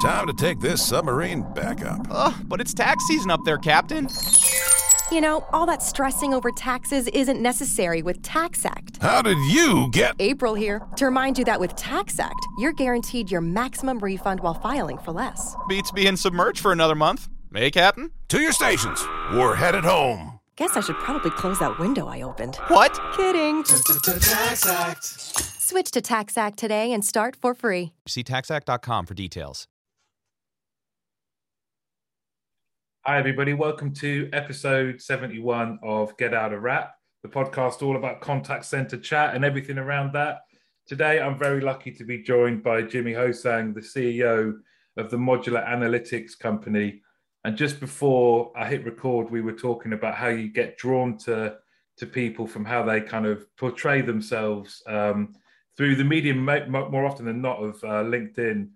Time to take this submarine back up. Ugh, but it's tax season up there, Captain. You know, all that stressing over taxes isn't necessary with TaxAct. How did you get. April here to remind you that with TaxAct, you're guaranteed your maximum refund while filing for less. Beats being submerged for another month. Hey, Captain? To your stations. We're headed home. Guess I should probably close that window I opened. What? Kidding. TaxAct. Switch to TaxAct today and start for free. See taxact.com for details. Hi, everybody. Welcome to episode 71 of Get Out of Rap, the podcast all about contact center chat and everything around that. Today, I'm very lucky to be joined by Jimmy Hosang, the CEO of the Modular Analytics Company. And just before I hit record, we were talking about how you get drawn to, to people from how they kind of portray themselves um, through the medium more often than not of uh, LinkedIn.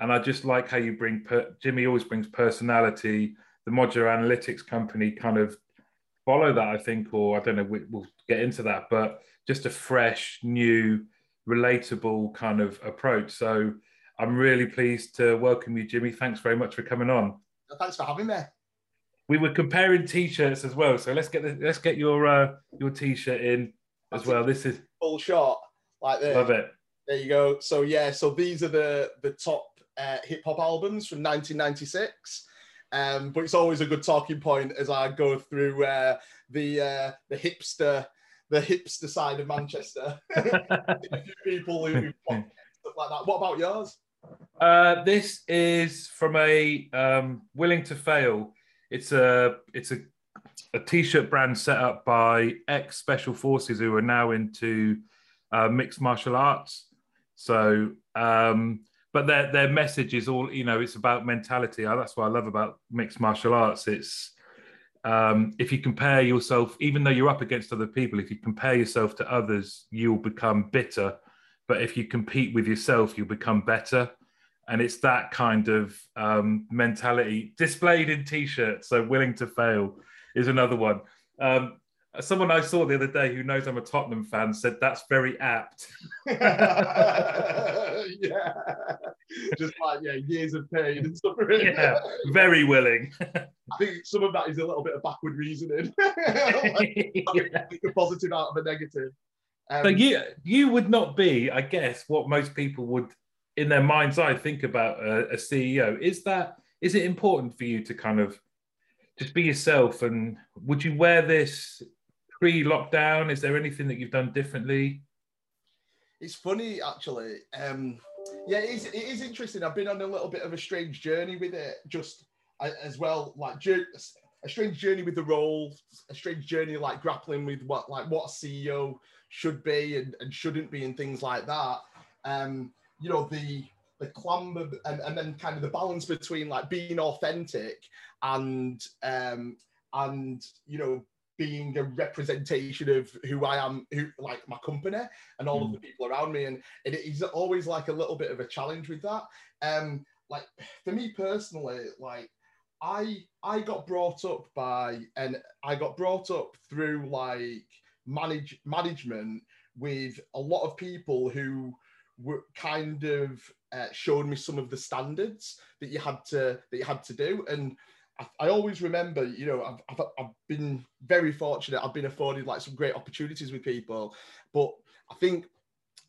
And I just like how you bring, per- Jimmy always brings personality the modular analytics company kind of follow that, I think, or I don't know, we, will get into that, but just a fresh, new, relatable kind of approach. So I'm really pleased to welcome you, Jimmy. Thanks very much for coming on. Thanks for having me. We were comparing t-shirts as well, so let's get the, let's get your uh, your t-shirt in as well. This is full shot like this. Love it. There you go. So yeah, so these are the the top uh, hip hop albums from 1996. Um, but it's always a good talking point as I go through uh, the uh, the hipster the hipster side of Manchester. a few people who stuff like that. What about yours? Uh, this is from a um, Willing to Fail. It's a it's a a t-shirt brand set up by ex special forces who are now into uh, mixed martial arts. So um, but their their message is all you know. It's about mentality. That's what I love about mixed martial arts. It's um, if you compare yourself, even though you're up against other people, if you compare yourself to others, you'll become bitter. But if you compete with yourself, you'll become better. And it's that kind of um, mentality displayed in t-shirts. So willing to fail is another one. Um, someone I saw the other day who knows I'm a Tottenham fan said that's very apt. yeah, just like yeah, years of pain and stuff. yeah, very willing. I think some of that is a little bit of backward reasoning. like, yeah. a positive out of a negative. Um, so you you would not be, I guess, what most people would in their mind's eye think about a, a CEO. Is that is it important for you to kind of just be yourself and would you wear this pre-lockdown? Is there anything that you've done differently? It's funny, actually. Um, yeah, it is, it is interesting. I've been on a little bit of a strange journey with it, just as well, like a strange journey with the role, a strange journey like grappling with what like what a CEO should be and, and shouldn't be, and things like that. Um, you know, the the clamor and, and then kind of the balance between like being authentic and um and you know being a representation of who I am, who like my company and all mm. of the people around me. And it is always like a little bit of a challenge with that. Um, like for me personally, like I I got brought up by and I got brought up through like manage management with a lot of people who were kind of uh, showed me some of the standards that you had to that you had to do and I, always remember, you know, I've, I've, I've been very fortunate. I've been afforded like some great opportunities with people, but I think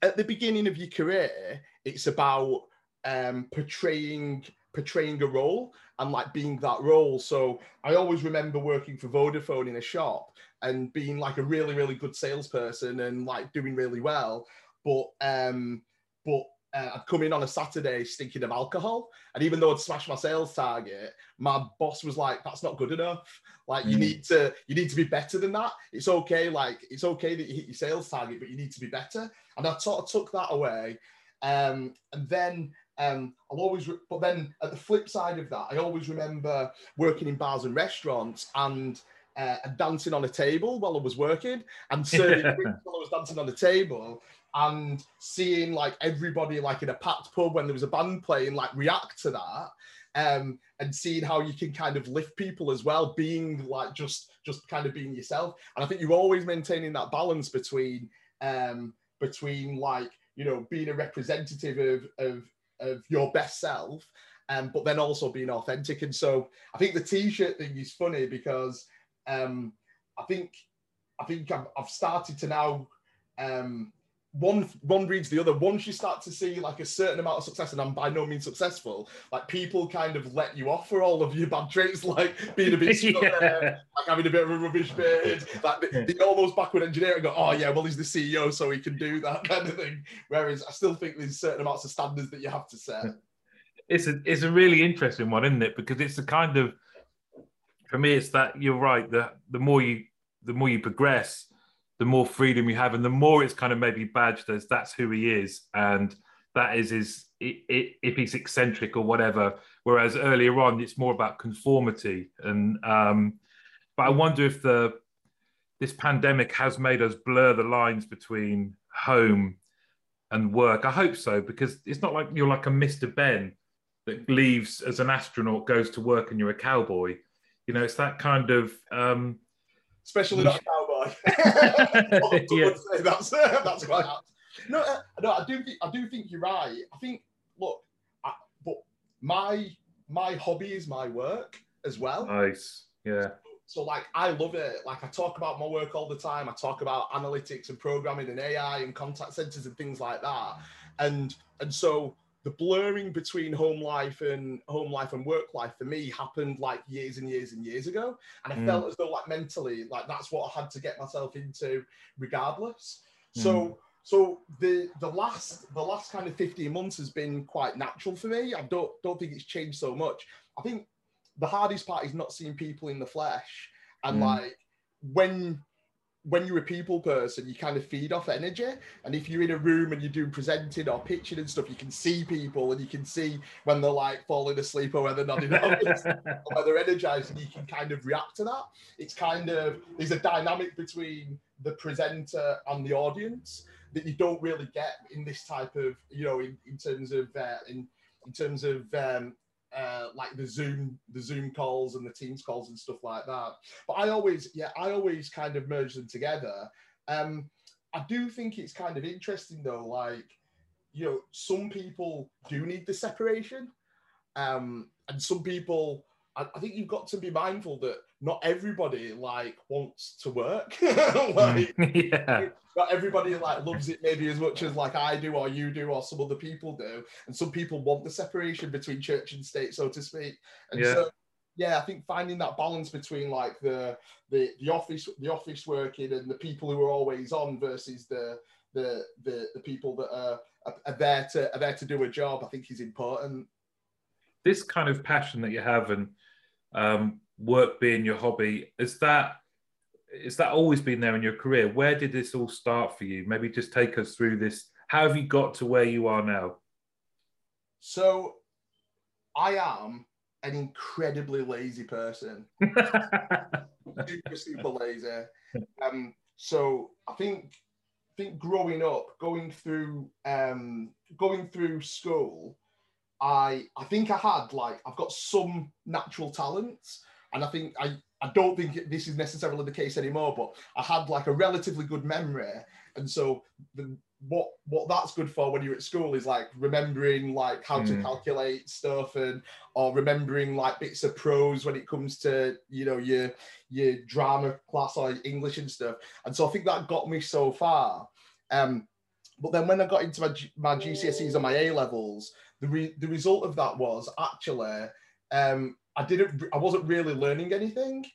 at the beginning of your career, it's about um, portraying portraying a role and like being that role. So I always remember working for Vodafone in a shop and being like a really really good salesperson and like doing really well, but um, but uh, I'd come in on a Saturday stinking of alcohol. And even though I'd smashed my sales target, my boss was like, that's not good enough. Like you mm. need to, you need to be better than that. It's okay. Like it's okay that you hit your sales target, but you need to be better. And I sort of took that away. Um, and then um, I'll always, re- but then at the flip side of that, I always remember working in bars and restaurants and uh, dancing on a table while I was working and serving while I was dancing on the table and seeing like everybody like in a packed pub when there was a band playing like react to that um, and seeing how you can kind of lift people as well being like just just kind of being yourself and i think you're always maintaining that balance between um between like you know being a representative of of of your best self um, but then also being authentic. And so I think the t-shirt thing is funny because um, I think I think I've, I've started to now um, one one reads the other. Once you start to see like a certain amount of success, and I'm by no means successful, like people kind of let you off for all of your bad traits, like being a bit Yeah. like having a bit of a rubbish beard, like the, the almost backward engineer and go, oh yeah, well he's the CEO, so he can do that kind of thing. Whereas I still think there's certain amounts of standards that you have to set. it's a it's a really interesting one, isn't it? Because it's a kind of for me, it's that you're right. The the more you the more you progress, the more freedom you have, and the more it's kind of maybe badged as that's who he is, and that is his if he's eccentric or whatever. Whereas earlier on, it's more about conformity, and um, but I wonder if the this pandemic has made us blur the lines between home and work. I hope so because it's not like you're like a Mr. Ben that leaves as an astronaut, goes to work, and you're a cowboy. You know, it's that kind of um, especially not I Yeah. say that's that's quite apt. No, uh, no, I do think I do think you're right. I think look, I, but my my hobby is my work as well. nice. Yeah, So like I love it. Like I talk about my work all the time. I talk about analytics and programming and AI and contact centers and things like that. And and so the blurring between home life and home life and work life for me happened like years and years and years ago. And I Mm. felt as though like mentally, like that's what I had to get myself into regardless. So so the the last the last kind of 15 months has been quite natural for me. I don't don't think it's changed so much. I think the hardest part is not seeing people in the flesh and Mm. like when when you're a people person you kind of feed off energy. And if you're in a room and you're doing presenting or pitching and stuff you can see people and you can see when they're like falling asleep or when they're nodding off or when they're energized and you can kind of react to that. It's kind of there's a dynamic between the presenter and the audience that you don't really get in this type of you know in, in terms of uh, in in terms of um, uh, like the Zoom, the Zoom calls and the Teams calls and stuff like that. But I always, yeah, I always kind of merge them together. Um, I do think it's kind of interesting though, like you know, some people do need the separation, um, and some people. I, I think you've got to be mindful that not everybody like wants to work. Mm. like, yeah, not everybody like loves it maybe as much as like I do or you do or some other people do. And some people want the separation between church and state, so to speak. And Yeah. so yeah, I think finding that balance between like the the the office the office working and the people who are always on versus the the the, the people that are, are, are there to are there to do a job, I think is important. this kind of passion that you have and um, work being your hobby is that is that always been there in your career? Where did this all start for you? Maybe just take us through this. How have you got to where you are now? So I am an incredibly lazy person. super super lazy. Um, so I think I think growing up, going through um, going through school, I I think I had like I've got some natural talents, and I think I I don't think this is necessarily the case anymore, but I had like a relatively good memory, and so the what what that's good for when you're at school is like remembering like how to Mm. calculate stuff and or remembering like bits of prose when it comes to you know your your drama class or English and stuff. And so I think that got me so far. Um, but then when I got into my, my GCSEs and my A levels, the re- the result of that was actually um, I didn't I wasn't really learning anything.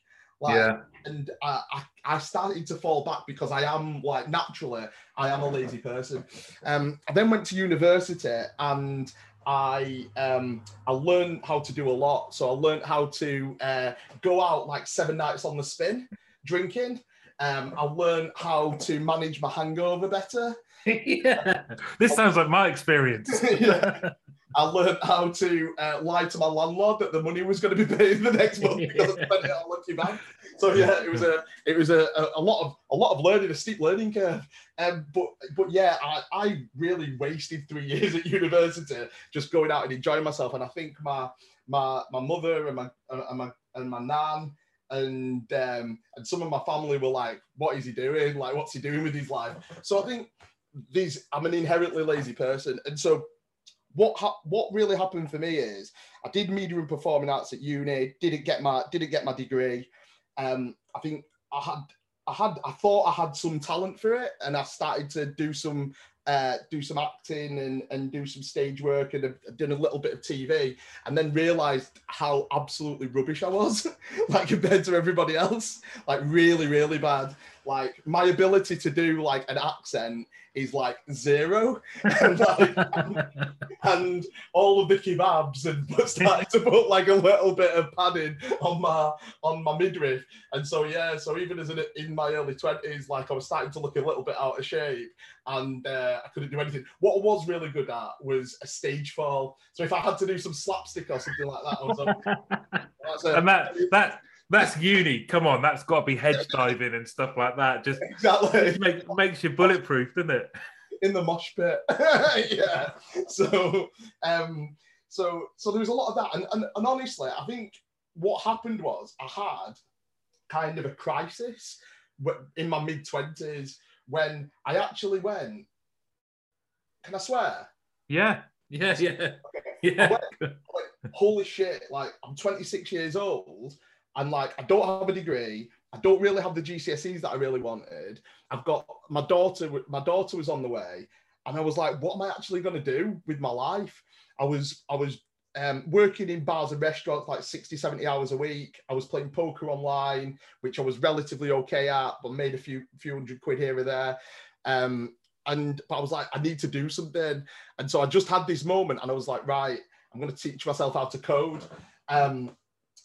Like, yeah, and I, I, I started to fall back because I am like naturally I am a lazy person. Um, I then went to university and I um, I learned how to do a lot. So I learned how to uh, go out like seven nights on the spin, drinking. Um, I learned how to manage my hangover better. yeah. This sounds like my experience. Yeah. I learned how to uh, lie to my landlord that the money was going to be paid the next month because I spent it on Lucky Bank. So yeah, it was a it was a, a, a lot of a lot of learning, a steep learning curve. Um, but but yeah, I, I really wasted three years at university just going out and enjoying myself. And I think my my my mother and my and my and my nan and um, and some of my family were like, "What is he doing? Like, what's he doing with his life?" So I think these I'm an inherently lazy person, and so what ha- what really happened for me is I did media and performing arts at uni. Didn't get my didn't get my degree. Um, I think I had I had I thought I had some talent for it, and I started to do some uh, do some acting and, and do some stage work and have done a little bit of TV and then realized how absolutely rubbish I was, like compared to everybody else, like really, really bad. Like my ability to do like an accent is like zero. and, like, and all of the kebabs and started to put like a little bit of padding on my on my midriff. And so yeah, so even as in, in my early twenties, like I was starting to look a little bit out of shape, and uh, I couldn't do anything. What I was really good at was a stage fall. So if I had to do some slapstick or something like that, I was like, that's a, and that that that's uni. Come on, that's got to be hedge diving and stuff like that. Just exactly make, makes you bulletproof, doesn't it? In the mosh pit, yeah. So, um, so so there was a lot of that, and, and and honestly, I think what happened was I had kind of a crisis in my mid twenties when I actually went. Can I swear? Yeah, yeah, yeah, yeah. Went, like, Holy shit! Like I'm 26 years old and like I don't have a degree. I don't really have the GCSEs that I really wanted. I've got my daughter. My daughter was on the way, and I was like, "What am I actually going to do with my life?" I was I was um, working in bars and restaurants like 60, 70 hours a week. I was playing poker online, which I was relatively okay at, but made a few few hundred quid here or there. Um, and but I was like, I need to do something. And so I just had this moment, and I was like, right, I'm going to teach myself how to code. Um,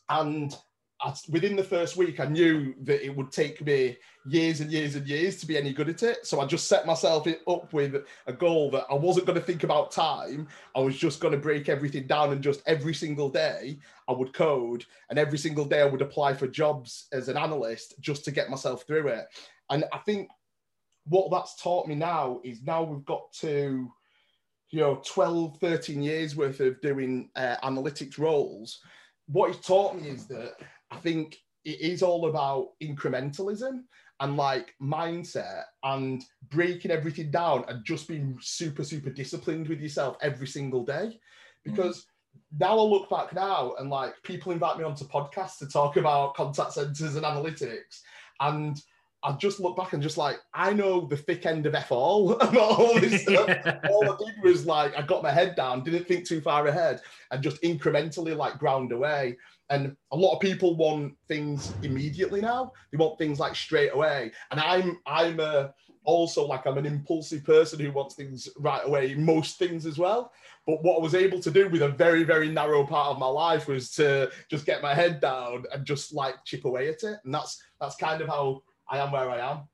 and I, within the first week, I knew that it would take me years and years and years to be any good at it. So I just set myself up with a goal that I wasn't going to think about time. I was just going to break everything down and just every single day I would code and every single day I would apply for jobs as an analyst just to get myself through it. And I think what that's taught me now is now we've got to, you know, 12, 13 years worth of doing uh, analytics roles. What it's taught me is that I think it is all about incrementalism and like mindset and breaking everything down and just being super, super disciplined with yourself every single day. Because mm-hmm. now I look back now and like people invite me onto podcasts to talk about contact centers and analytics. And I just look back and just like, I know the thick end of F all about all this stuff. all I did was like, I got my head down, didn't think too far ahead, and just incrementally like ground away. And a lot of people want things immediately now. They want things like straight away. And I'm I'm a, also like I'm an impulsive person who wants things right away, most things as well. But what I was able to do with a very, very narrow part of my life was to just get my head down and just like chip away at it. And that's that's kind of how I am where I am.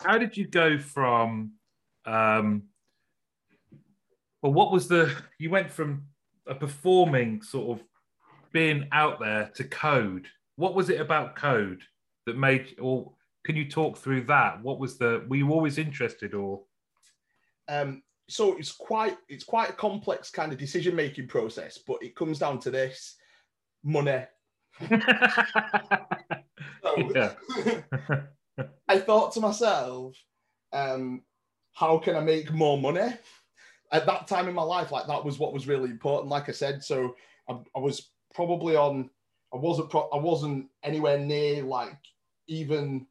How did you go from um well what was the you went from a performing sort of being out there to code. What was it about code that made, or can you talk through that? What was the, were you always interested or? Um, so it's quite, it's quite a complex kind of decision making process, but it comes down to this money. so, I thought to myself, um, how can I make more money? At that time in my life, like that was what was really important. Like I said, so I, I was probably on. I wasn't. Pro- I wasn't anywhere near like even.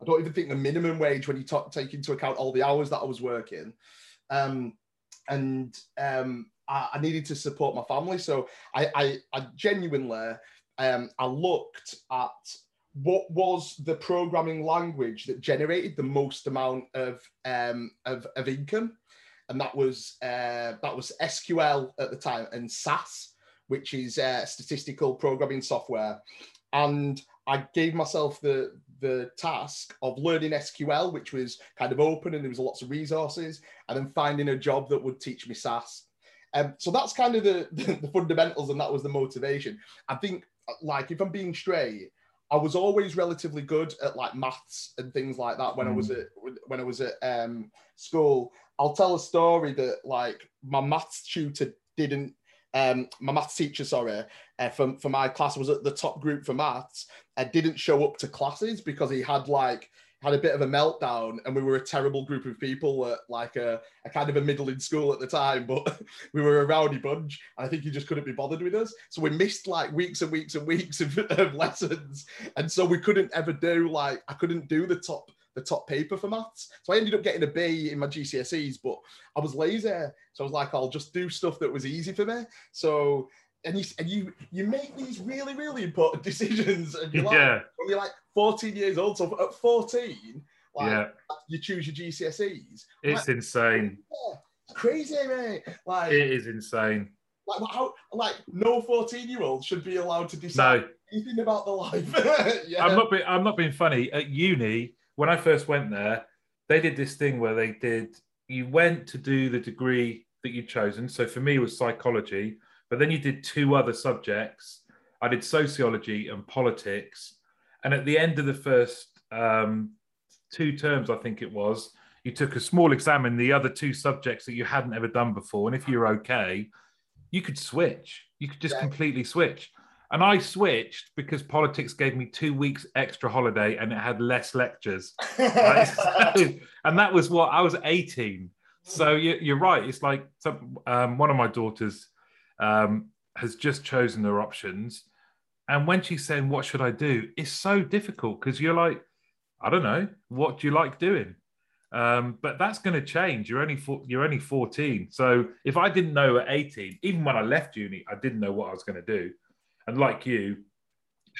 I don't even think the minimum wage when you take into account all the hours that I was working, um, and um, I, I, needed to support my family. So I, I, I genuinely, um, I looked at what was the programming language that generated the most amount of um, of, of income, and that was uh, that was SQL at the time and SAS which is uh, statistical programming software. And I gave myself the the task of learning SQL, which was kind of open and there was lots of resources, and then finding a job that would teach me SAS. Um, so that's kind of the, the, the fundamentals, and that was the motivation. I think, like, if I'm being straight, I was always relatively good at like maths and things like that when mm. I was mm. at when I was at um, school. I'll tell a story that like my maths tutor didn't um, my maths teacher, sorry, uh, for, for my class was at the top group for maths, uh, didn't show up to classes because he had like had a bit of a meltdown, and we were a terrible group of people at like a, a kind of a middling school at the time, but we were a rowdy bunch. And I think he just couldn't be bothered with us, so we missed like weeks and weeks and weeks of, of lessons, and so we couldn't ever do like I couldn't do the top the top paper for maths. So I ended up getting a B in my GCSEs, but I was lazy. So I was like, I'll just do stuff that was easy for me. So and you and you you make these really really important decisions and you're like Yeah. when you're like 14 years old so at 14 like Yeah. you choose your GCSEs It's like, insane. yeah, it's crazy mate like It is insane. like how like no 14 year old should be allowed to decide No, anything about the life yeah I'm not. Being, I'm not being funny. At uni, when I first went there, they did this thing where they did. You went to do the degree that you'd chosen. So for me, it was psychology. But then you did two other subjects. I did sociology and politics. And at the end of the first um, two terms, I think it was, you took a small exam in the other two subjects that you hadn't ever done before. And if you were okay, you could switch. You could just Yeah. completely switch. And I switched because politics gave me two weeks extra holiday and it had less lectures. Right? So- and that was what I was 18. So you, you're right. It's like some, um, one of my daughters um, has just chosen their options. And when she's saying, What should I do? It's so difficult because you're like, I don't know, what do you like doing? Um, but that's going to change. You're only four, you're only 14. So if I didn't know at 18, even when I left uni, I didn't know what I was going to do. And like you,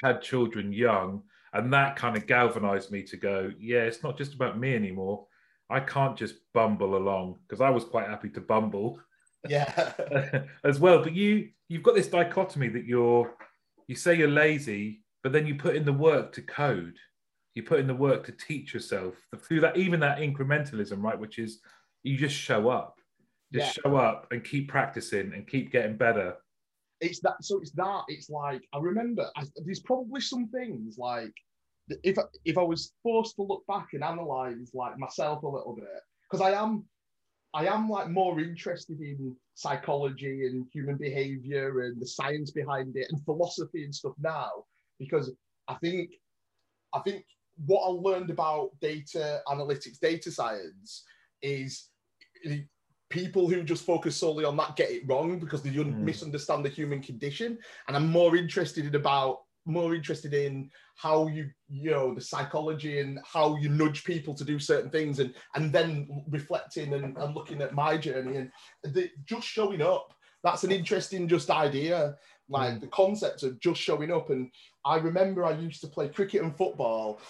had children young, and that kind of galvanized me to go, yeah, it's not just about me anymore. I can't just bumble along because I was quite happy to bumble yeah as well. But you you've got this dichotomy that you're you say you're lazy, but then you put in the work to code. You put in the work to teach yourself through that even that incrementalism, right? Which is you just show up. Just show up and keep practicing and keep getting better. It's that so it's that it's like i remember I, there's probably some things like if if i was forced to look back and analyze like myself a little bit because i am i am like more interested in psychology and human behavior and the science behind it and philosophy and stuff now because i think i think what i learned about data analytics data science is people who just focus solely on that get it wrong because they Mm. misunderstand the human condition. And i'm more interested in about more interested in how you you know the psychology and how you nudge people to do certain things and and then reflecting and, and looking at my journey. And the, just showing up that's an interesting just idea. Like Mm. the concept of just showing up. And i remember i used to play cricket and football.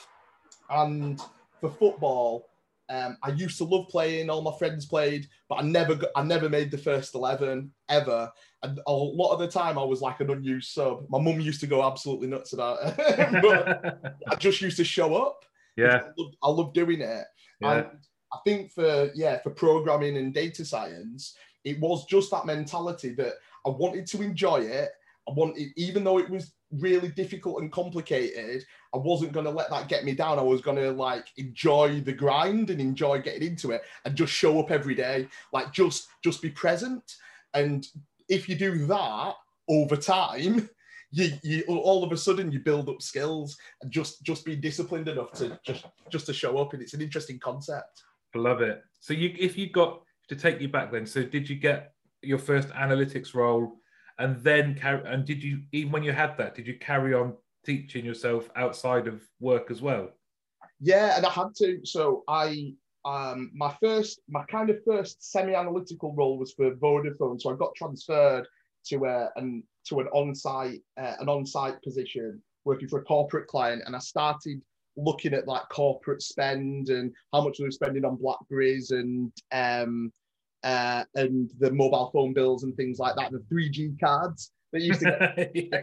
And for football um, I used to love playing. All my friends played, but I never, got, I never made the first eleven ever. And a lot of the time, I was like an unused sub. My mum used to go absolutely nuts about it, but I just used to show up. yeah, I love, I love doing it. yeah. And I think for yeah, for programming and data science, it was just that mentality that I wanted to enjoy it. I wanted, even though it was really difficult and complicated, I wasn't going to let that get me down. I was going to like enjoy the grind and enjoy getting into it and just show up every day, like just just be present. And if you do that over time, you, you all of a sudden you build up skills and just just be disciplined enough to just just to show up. And it's an interesting concept. Love it. So you, if you got to take you back then, so did you get your first analytics role, and then carry, and did you even when you had that, did you carry on teaching yourself outside of work as well? Yeah, and I had to. So I, um, my first, my kind of first semi-analytical role was for Vodafone. So I got transferred to a an to an on-site uh, an on-site position working for a corporate client, and I started looking at like corporate spend and how much they were spending on Blackberries and um uh and the mobile phone bills and things like that, the 3G cards that used to get. Yeah.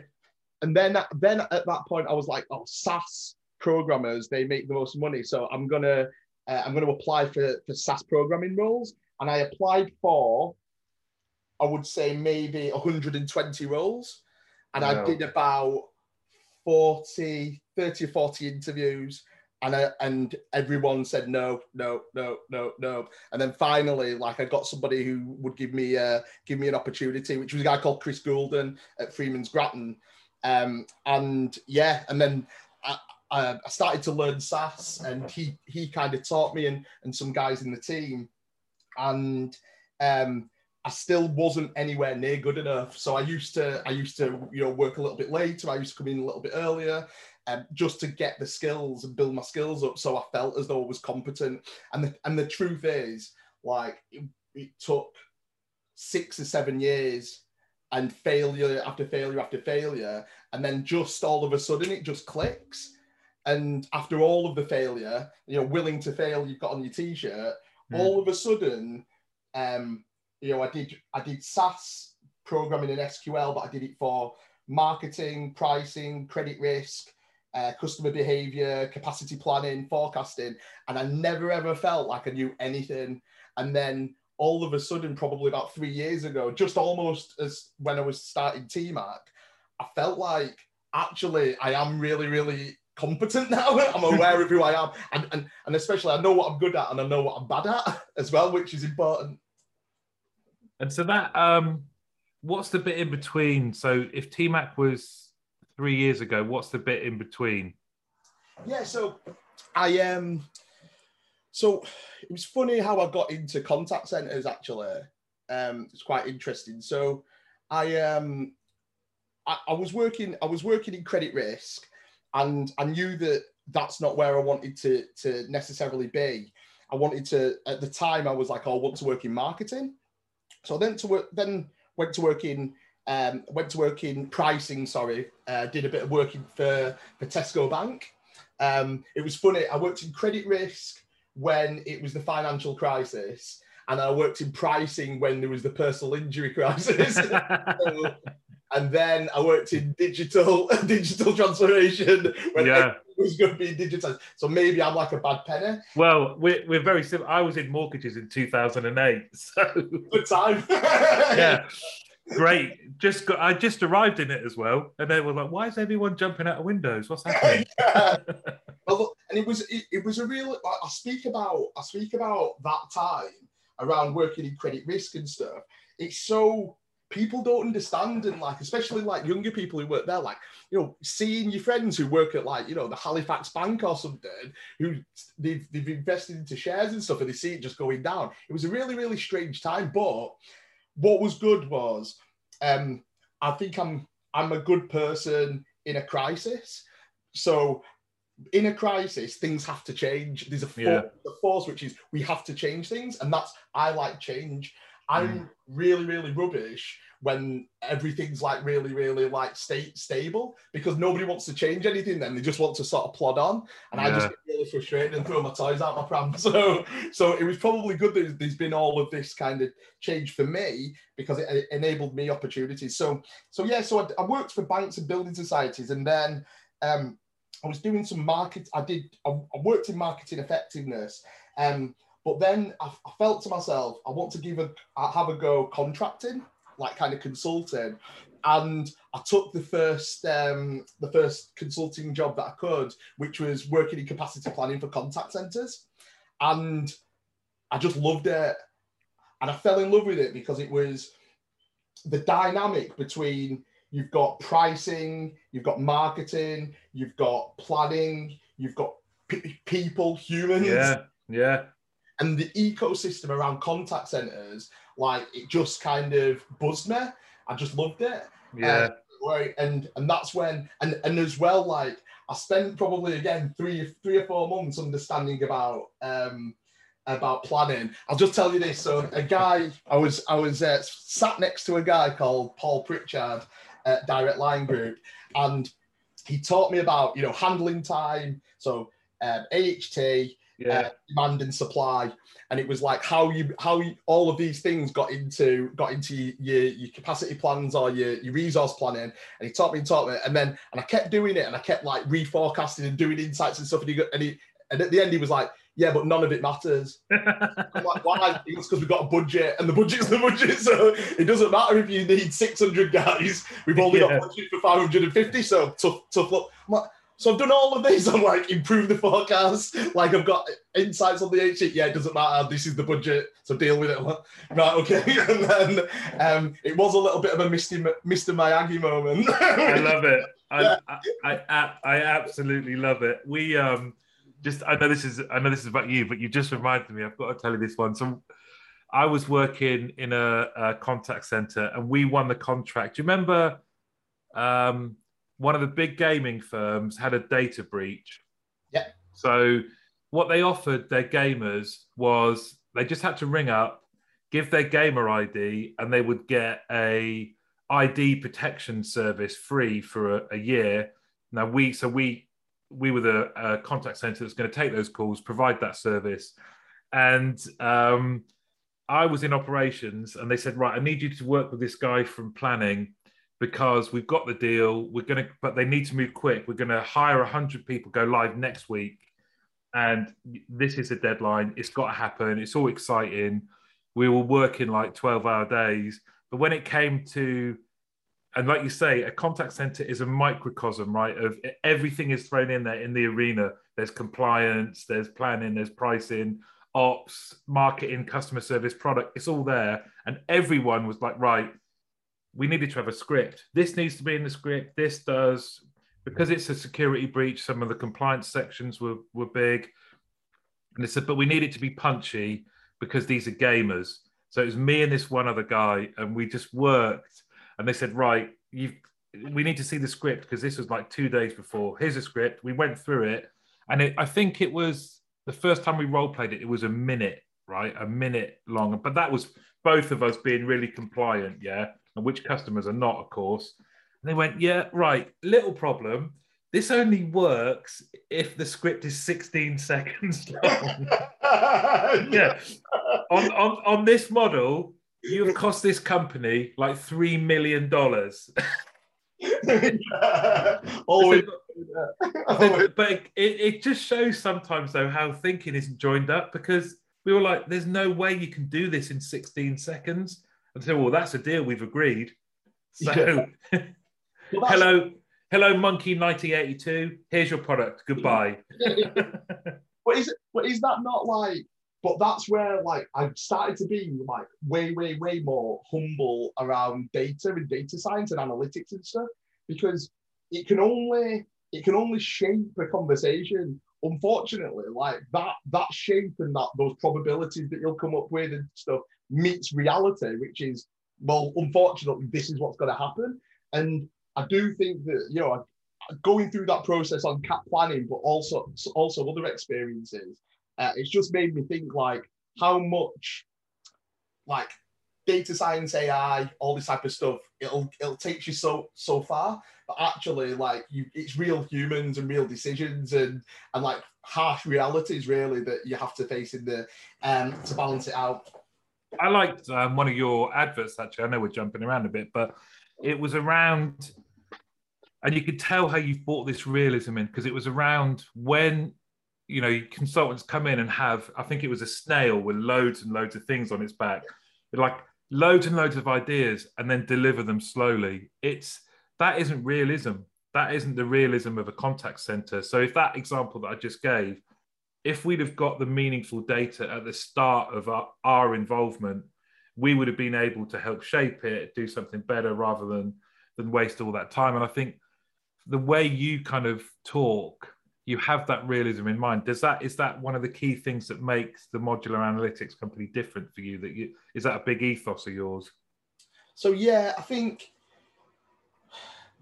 and then then at that point I was like, oh, SAS programmers they make the most money, so I'm gonna uh, I'm gonna apply for for SAS programming roles, and I applied for I would say maybe 120 roles, and I did about 40 30 or 40 interviews. And, I, and everyone said no, no, no, no, no. And then finally, like I got somebody who would give me uh, give me an opportunity, which was a guy called Chris Goulden at Freemans Grattan. Um, and yeah, and then I, I started to learn SAS, and he he kind of taught me and and some guys in the team, and um, I still wasn't anywhere near good enough. So I used to I used to you know work a little bit later. I used to come in a little bit earlier. Um, just to get the skills and build my skills up, so I felt as though I was competent. And the and the truth is, like, it, it took six or seven years and failure after failure after failure, and then just all of a sudden it just clicks. And after all of the failure, you know, willing to fail, you've got on your t-shirt. Mm. All of a sudden, um, you know, I did I did SAS programming in SQL, but I did it for marketing, pricing, credit risk, uh, customer behavior, capacity planning, forecasting, and I never ever felt like I knew anything. And then all of a sudden, probably about three years ago, just almost as when I was starting TMAC, I felt like actually I am really, really competent now. I'm aware of who I am, and, and and especially I know what I'm good at and I know what I'm bad at as well, which is important. And so that um, what's the bit in between? So if TMAC was three years ago, what's the bit in between? Yeah, so I um so it was funny how I got into contact centers actually. Um it's quite interesting. So I um I, I was working I was working in credit risk and I knew that that's not where I wanted to to necessarily be. I wanted to at the time I was like, oh, I want to work in marketing. So then to work then went to work in um, went to work in pricing. Sorry, uh, did a bit of working for for Tesco Bank. Um, it was funny. I worked in credit risk when it was the financial crisis, and I worked in pricing when there was the personal injury crisis. So- and then I worked in digital digital transformation when Yeah. everything was going to be digitized. So maybe I'm like a bad penny. Well, we're, we're very similar. I was in mortgages in 2008. So, Good time. yeah, great. Just got, I just arrived in it as well. And they were like, why is everyone jumping out of windows? What's happening? Yeah. Well, look, and it was it, it was a real. like, I speak about I speak about that time around working in credit risk and stuff. It's so people don't understand and like especially like younger people who work there like you know seeing your friends who work at like you know the halifax bank or something who they've, they've invested into shares and stuff and they see it just going down it was a really really strange time but what was good was um i think i'm i'm a good person in a crisis so in a crisis, things have to change. There's a, for- Yeah. a force which is we have to change things, and that's I like change. I'm really, really rubbish when everything's like really, really like state stable because nobody wants to change anything. Then they just want to sort of plod on, and I just get really frustrated and throw my toys out my pram. So, so it was probably good that there's been all of this kind of change for me because it, it enabled me opportunities. So, so yeah, so I, I worked for banks and building societies, and then. Um, I was doing some market. I did. I, I worked in marketing effectiveness, um, but then I, I felt to myself, I want to give a I have a go contracting, like kind of consulting, and I took the first um, the first consulting job that I could, which was working in capacity planning for contact centers, and I just loved it, and I fell in love with it because it was the dynamic between you've got pricing, you've got marketing, you've got planning, you've got p- people, humans, yeah, yeah. And the ecosystem around contact centers. Like it just kind of buzzed me. I just loved it. Yeah. Right, and and that's when and and as well like I spent probably again three three or four months understanding about um about planning. I'll just tell you this. So a guy I was I was uh, sat next to a guy called Paul Pritchard at Direct Line Group, and he taught me about you know handling time. So um, AHT, yeah. uh, demand and supply. And it was like how you how you, all of these things got into got into your your capacity plans or your, your resource planning. And he taught me and taught me. And then and i kept doing it and i kept like reforecasting and doing insights and stuff. And he, got, and, he and at the end he was like yeah but none of it matters. I'm like why? It's because we've got a budget and the budget's the budget so it doesn't matter if you need 600 guys. We've only Yeah. got budget for 550 so tough tough luck. I'm like, so I've done all of these. I'm like, improve the forecast. Like I've got insights on the H sheet. Yeah, it doesn't matter. This is the budget, so deal with it. Right, okay. And then um, it was a little bit of a Mr. Mr. Miyagi moment. I love it. I, I, I, I, I absolutely love it. We um just I know this is I know this is about you, but you just reminded me. I've got to tell you this one. So I was working in a, a contact center, and we won the contract. Do you remember? Um, one of the big gaming firms had a data breach. Yeah. So what they offered their gamers was they just had to ring up, give their gamer ID, and they would get a ID protection service free for a, a year. Now we so we we were the uh, contact center that's going to take those calls, provide that service, and um, I was in operations, and they said, right, I need you to work with this guy from planning because we've got the deal. We're going to, but they need to move quick. We're going to hire 100 people, go live next week. And this is a deadline. It's got to happen. It's all exciting. We were working like 12 hour days. But when it came to, and like you say, a contact center is a microcosm, right? Of everything is thrown in there in the arena. There's compliance, there's planning, there's pricing, ops, marketing, customer service, product. It's all there. And everyone was like, right, we needed to have a script. This needs to be in the script. This does because it's a security breach. Some of the compliance sections were were big, and they said, but we need it to be punchy because these are gamers. So it was me and this one other guy, and we just worked. And they said, right, you we need to see the script because this was like two days before. Here's a script. We went through it, and it, I think it was the first time we role played it. It was a minute, right, a minute long. But that was both of us being really compliant, yeah and which customers are not, of course. And they went, yeah, right, little problem. This only works if the script is 16 seconds long. yeah. On, on, on this model, you have cost this company like $3 million. oh, but it, it just shows sometimes, though, how thinking isn't joined up because we were like, there's no way you can do this in 16 seconds and say, well, that's a deal we've agreed. So, yeah. well, hello, hello, Monkey 1982. Here's your product. Goodbye. but is but is that not like? But that's where like I've started to be like way, way, way more humble around data and data science and analytics and stuff because it can only it can only shape a conversation unfortunately, like that that shape and that those probabilities that you'll come up with and stuff meets reality, which is well, unfortunately, this is what's going to happen. And I do think that you know, going through that process on cap planning, but also also other experiences, uh, it's just made me think like how much like data science, AI, all this type of stuff, it'll it'll take you so so far. But actually, like you, it's real humans and real decisions and and like harsh realities really that you have to face in the um to balance it out. I liked um, one of your adverts actually. I know we're jumping around a bit, but it was around, and you could tell how you brought this realism in because it was around when you know consultants come in and have. I think it was a snail with loads and loads of things on its back, like loads and loads of ideas, and then deliver them slowly. It's that isn't realism. That isn't the realism of a contact center. So if that example that I just gave if we'd have got the meaningful data at the start of our, our involvement, we would have been able to help shape it, do something better rather than than waste all that time. And I think the way you kind of talk, you have that realism in mind. Does that is that one of the key things that makes the modular analytics company different for you? That you is that a big ethos of yours? So yeah, I think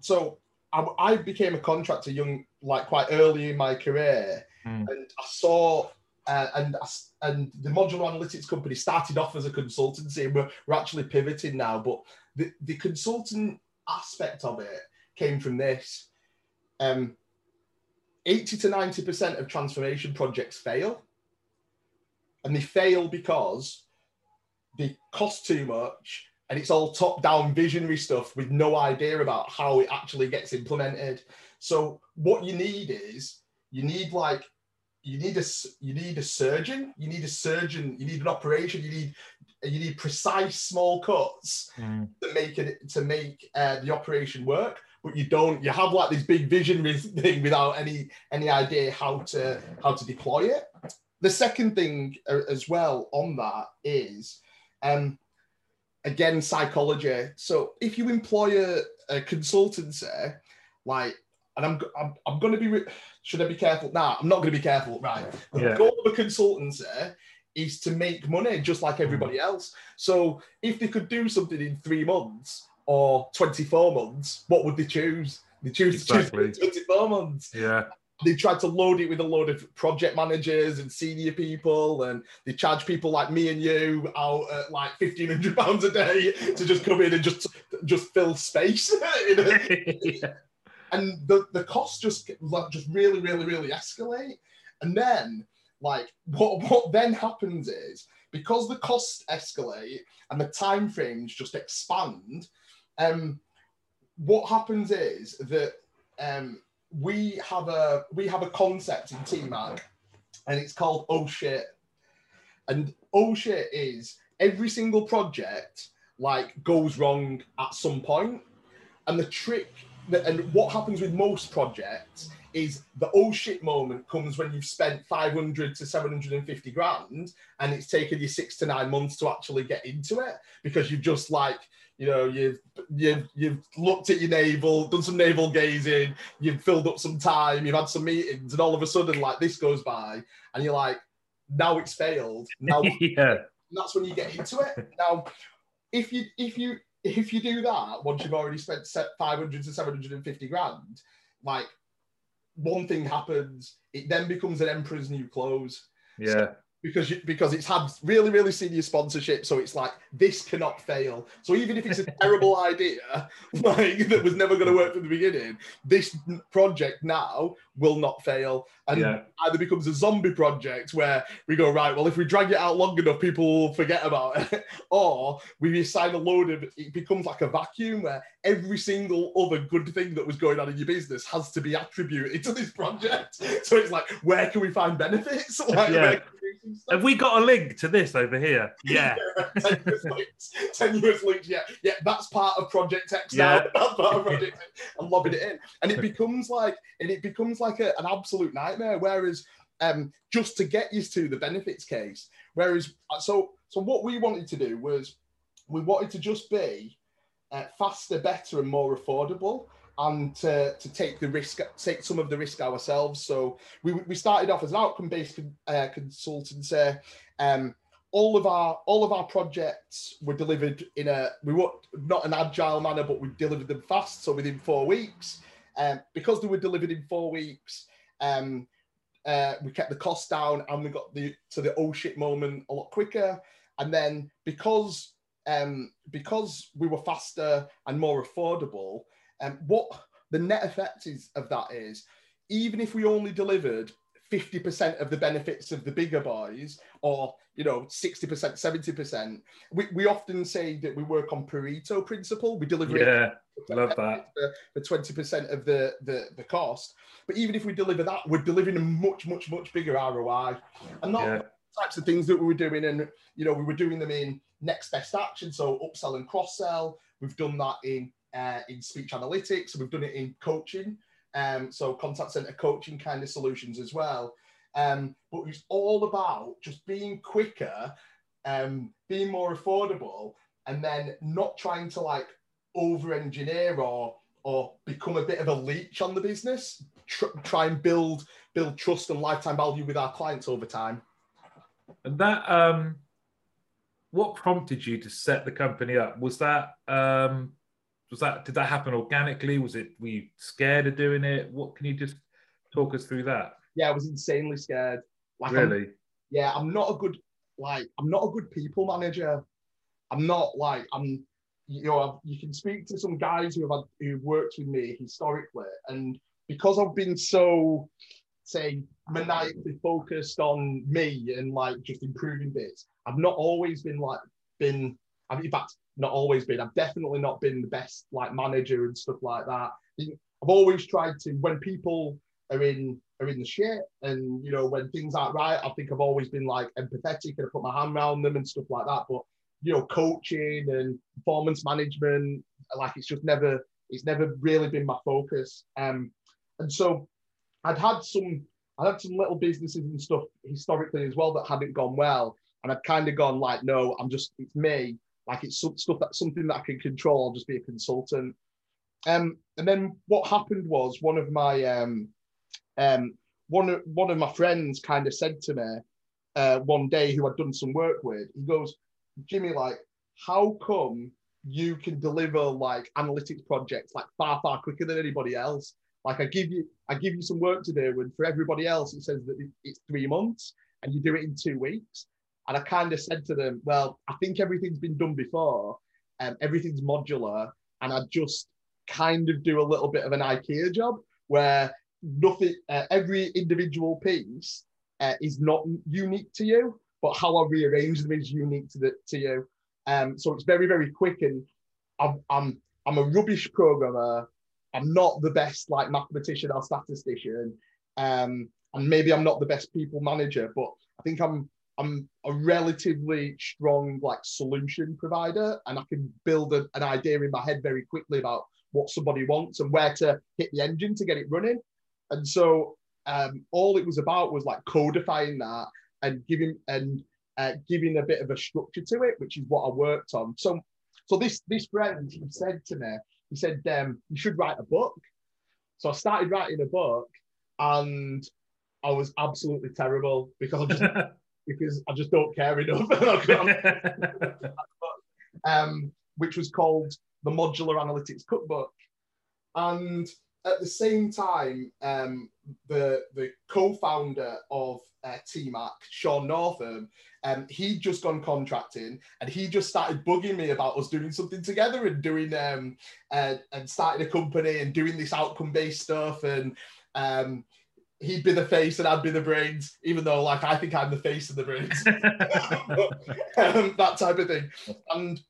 so. I, I became a contractor young, like quite early in my career, Mm. And I saw, uh, and and the modular analytics company started off as a consultancy, and we're, we're actually pivoting now. But the, the consultant aspect of it came from this. Um, 80 to 90% of transformation projects fail. And they fail because they cost too much and it's all top down visionary stuff with no idea about how it actually gets implemented. So, what you need is you need like you need a you need a surgeon you need a surgeon you need an operation you need you need precise small cuts mm. to make it to make uh, the operation work but you don't you have like this big vision thing without any any idea how to how to deploy it the second thing uh, as well on that is um again psychology so if you employ a, a consultancy like, and I'm I'm, I'm going to be. Re- should I be careful? Nah, I'm not going to be careful. Right. The Yeah. goal of a consultancy is to make money just like mm. everybody else. So if they could do something in three months or 24 months, what would they choose? They choose to Exactly. choose 24 months Yeah. they tried to load it with a load of project managers and senior people, and they charge people like me and you out at like fifteen hundred pounds a day to just come in and just just fill space. yeah. And the the costs just just really, really, really escalate. And then like what what then happens is because the costs escalate and the time frames just expand. Um, what happens is that um, we have a we have a concept in TMAC, and it's called Oh Shit. And Oh Shit is every single project like goes wrong at some point, and the trick and what happens with most projects is the oh shit moment comes when you've spent 500 to 750 grand and it's taken you six to nine months to actually get into it because you've just like you know you've you've you've looked at your navel done some navel gazing you've filled up some time you've had some meetings and all of a sudden like this goes by and you're like now it's failed now yeah. that's when you get into it. Now, if you if you if you do that once you've already spent 500 to 750 grand, like one thing happens, it then becomes an emperor's new clothes Yeah. because you, because it's had really really senior sponsorship. So it's like this cannot fail. So even if it's a terrible idea, like that was never going to work from the beginning, this project now will not fail and Yeah. either becomes a zombie project where we go right. Well, if we drag it out long enough, people will forget about it, or we assign a load of. It becomes like a vacuum where every single other good thing that was going on in your business has to be attributed to this project. So it's like, where can we find benefits? Like, Yeah. where can we do some stuff? Have we got a link to this over here? Yeah. tenuous links. Tenuous links. Yeah, yeah. That's part of Project X Yeah. now. That's part of Project X. I'm lobbing it in, and it becomes like, and it becomes like a, an absolute nightmare. Whereas, um, just to get used to the benefits case. Whereas, uh, so so what we wanted to do was, we wanted to just be uh, faster, better, and more affordable. And to, to take the risk, take some of the risk ourselves. So we, we started off as an outcome-based uh, consultancy. Um, all of our all of our projects were delivered in a we were not an agile manner, but we delivered them fast, so within four weeks. Um, because they were delivered in four weeks, um, uh, we kept the cost down and we got the to the oh shit moment a lot quicker. And then because um, because we were faster and more affordable, um, what the net effect is of that is even if we only delivered 50% of the benefits of the bigger boys or you know 60% 70% we, we often say that we work on pareto principle. We deliver it Yeah. Love that. for, for 20% of the, the the cost. But even if we deliver that we're delivering a much much much bigger roi and not Yeah. types of things that we were doing and you know we were doing them in next best action. So upsell and cross sell. We've done that in uh, in speech analytics. We've done it in coaching um, so contact center coaching kind of solutions as well. Um, but it's all about just being quicker um, being more affordable and then not trying to like over engineer or or become a bit of a leech on the business. Tr- try and build build trust and lifetime value with our clients over time. And that um what prompted you to set the company up? Was that um was that did that happen organically? Was it were you scared of doing it? What can you just talk us through that? yeah, I was insanely scared. Like, I'm- Really? yeah, I'm not a good like I'm not a good people manager. I'm not like I'm. You know, I've, you can speak to some guys who have had, who've worked with me historically, and because I've been so, say, maniacally focused on me and like just improving bits, I've not always been like been. I've, in fact, not always been. I've definitely not been the best like manager and stuff like that. I've always tried to when people are in are in the shit and you know when things aren't right i think i've always been like empathetic and I put my hand around them and stuff like that but you know coaching and performance management like it's just never it's never really been my focus um and so i'd had some i had some little businesses and stuff historically as well that hadn't gone well and i'd kind of gone like no i'm just it's me like it's some stuff that something that i can control i'll just be a consultant Um, and then what happened was one of my um, um, one of one of my friends kind of said to me uh, one day who I'd done some work with. He goes, Jimmy, like, how come you can deliver like analytics projects like far far quicker than anybody else? Like I give you I give you some work to do, and for everybody else it says that it's three months, and you do it in two weeks. And I kind of said to them, well, I think everything's been done before, and everything's modular, and I just kind of do a little bit of an IKEA job where nothing, uh, every individual piece uh, is not unique to you, but how I rearrange them is unique to the to you. Um, so it's very very quick, and I'm I'm I'm a rubbish programmer. I'm not the best like mathematician or statistician, um, and maybe I'm not the best people manager, but I think I'm I'm a relatively strong like solution provider, and I can build a, an idea in my head very quickly about what somebody wants and where to hit the engine to get it running. And so um, all it was about was like codifying that and giving and uh, giving a bit of a structure to it, which is what I worked on. So, so this this friend said to me, he said, um, "You should write a book." So I started writing a book, and I was absolutely terrible because I just because I just don't care enough. um, which was called the Modular Analytics Cookbook, and at the same time, um, the the co-founder of uh, TMAC, Sean Northam, um, he'd just gone contracting, and he just started bugging me about us doing something together and doing um, uh, and starting a company and doing this outcome-based stuff, and um, he'd be the face and I'd be the brains, even though like I think I'm the face and the brains, um, that type of thing, and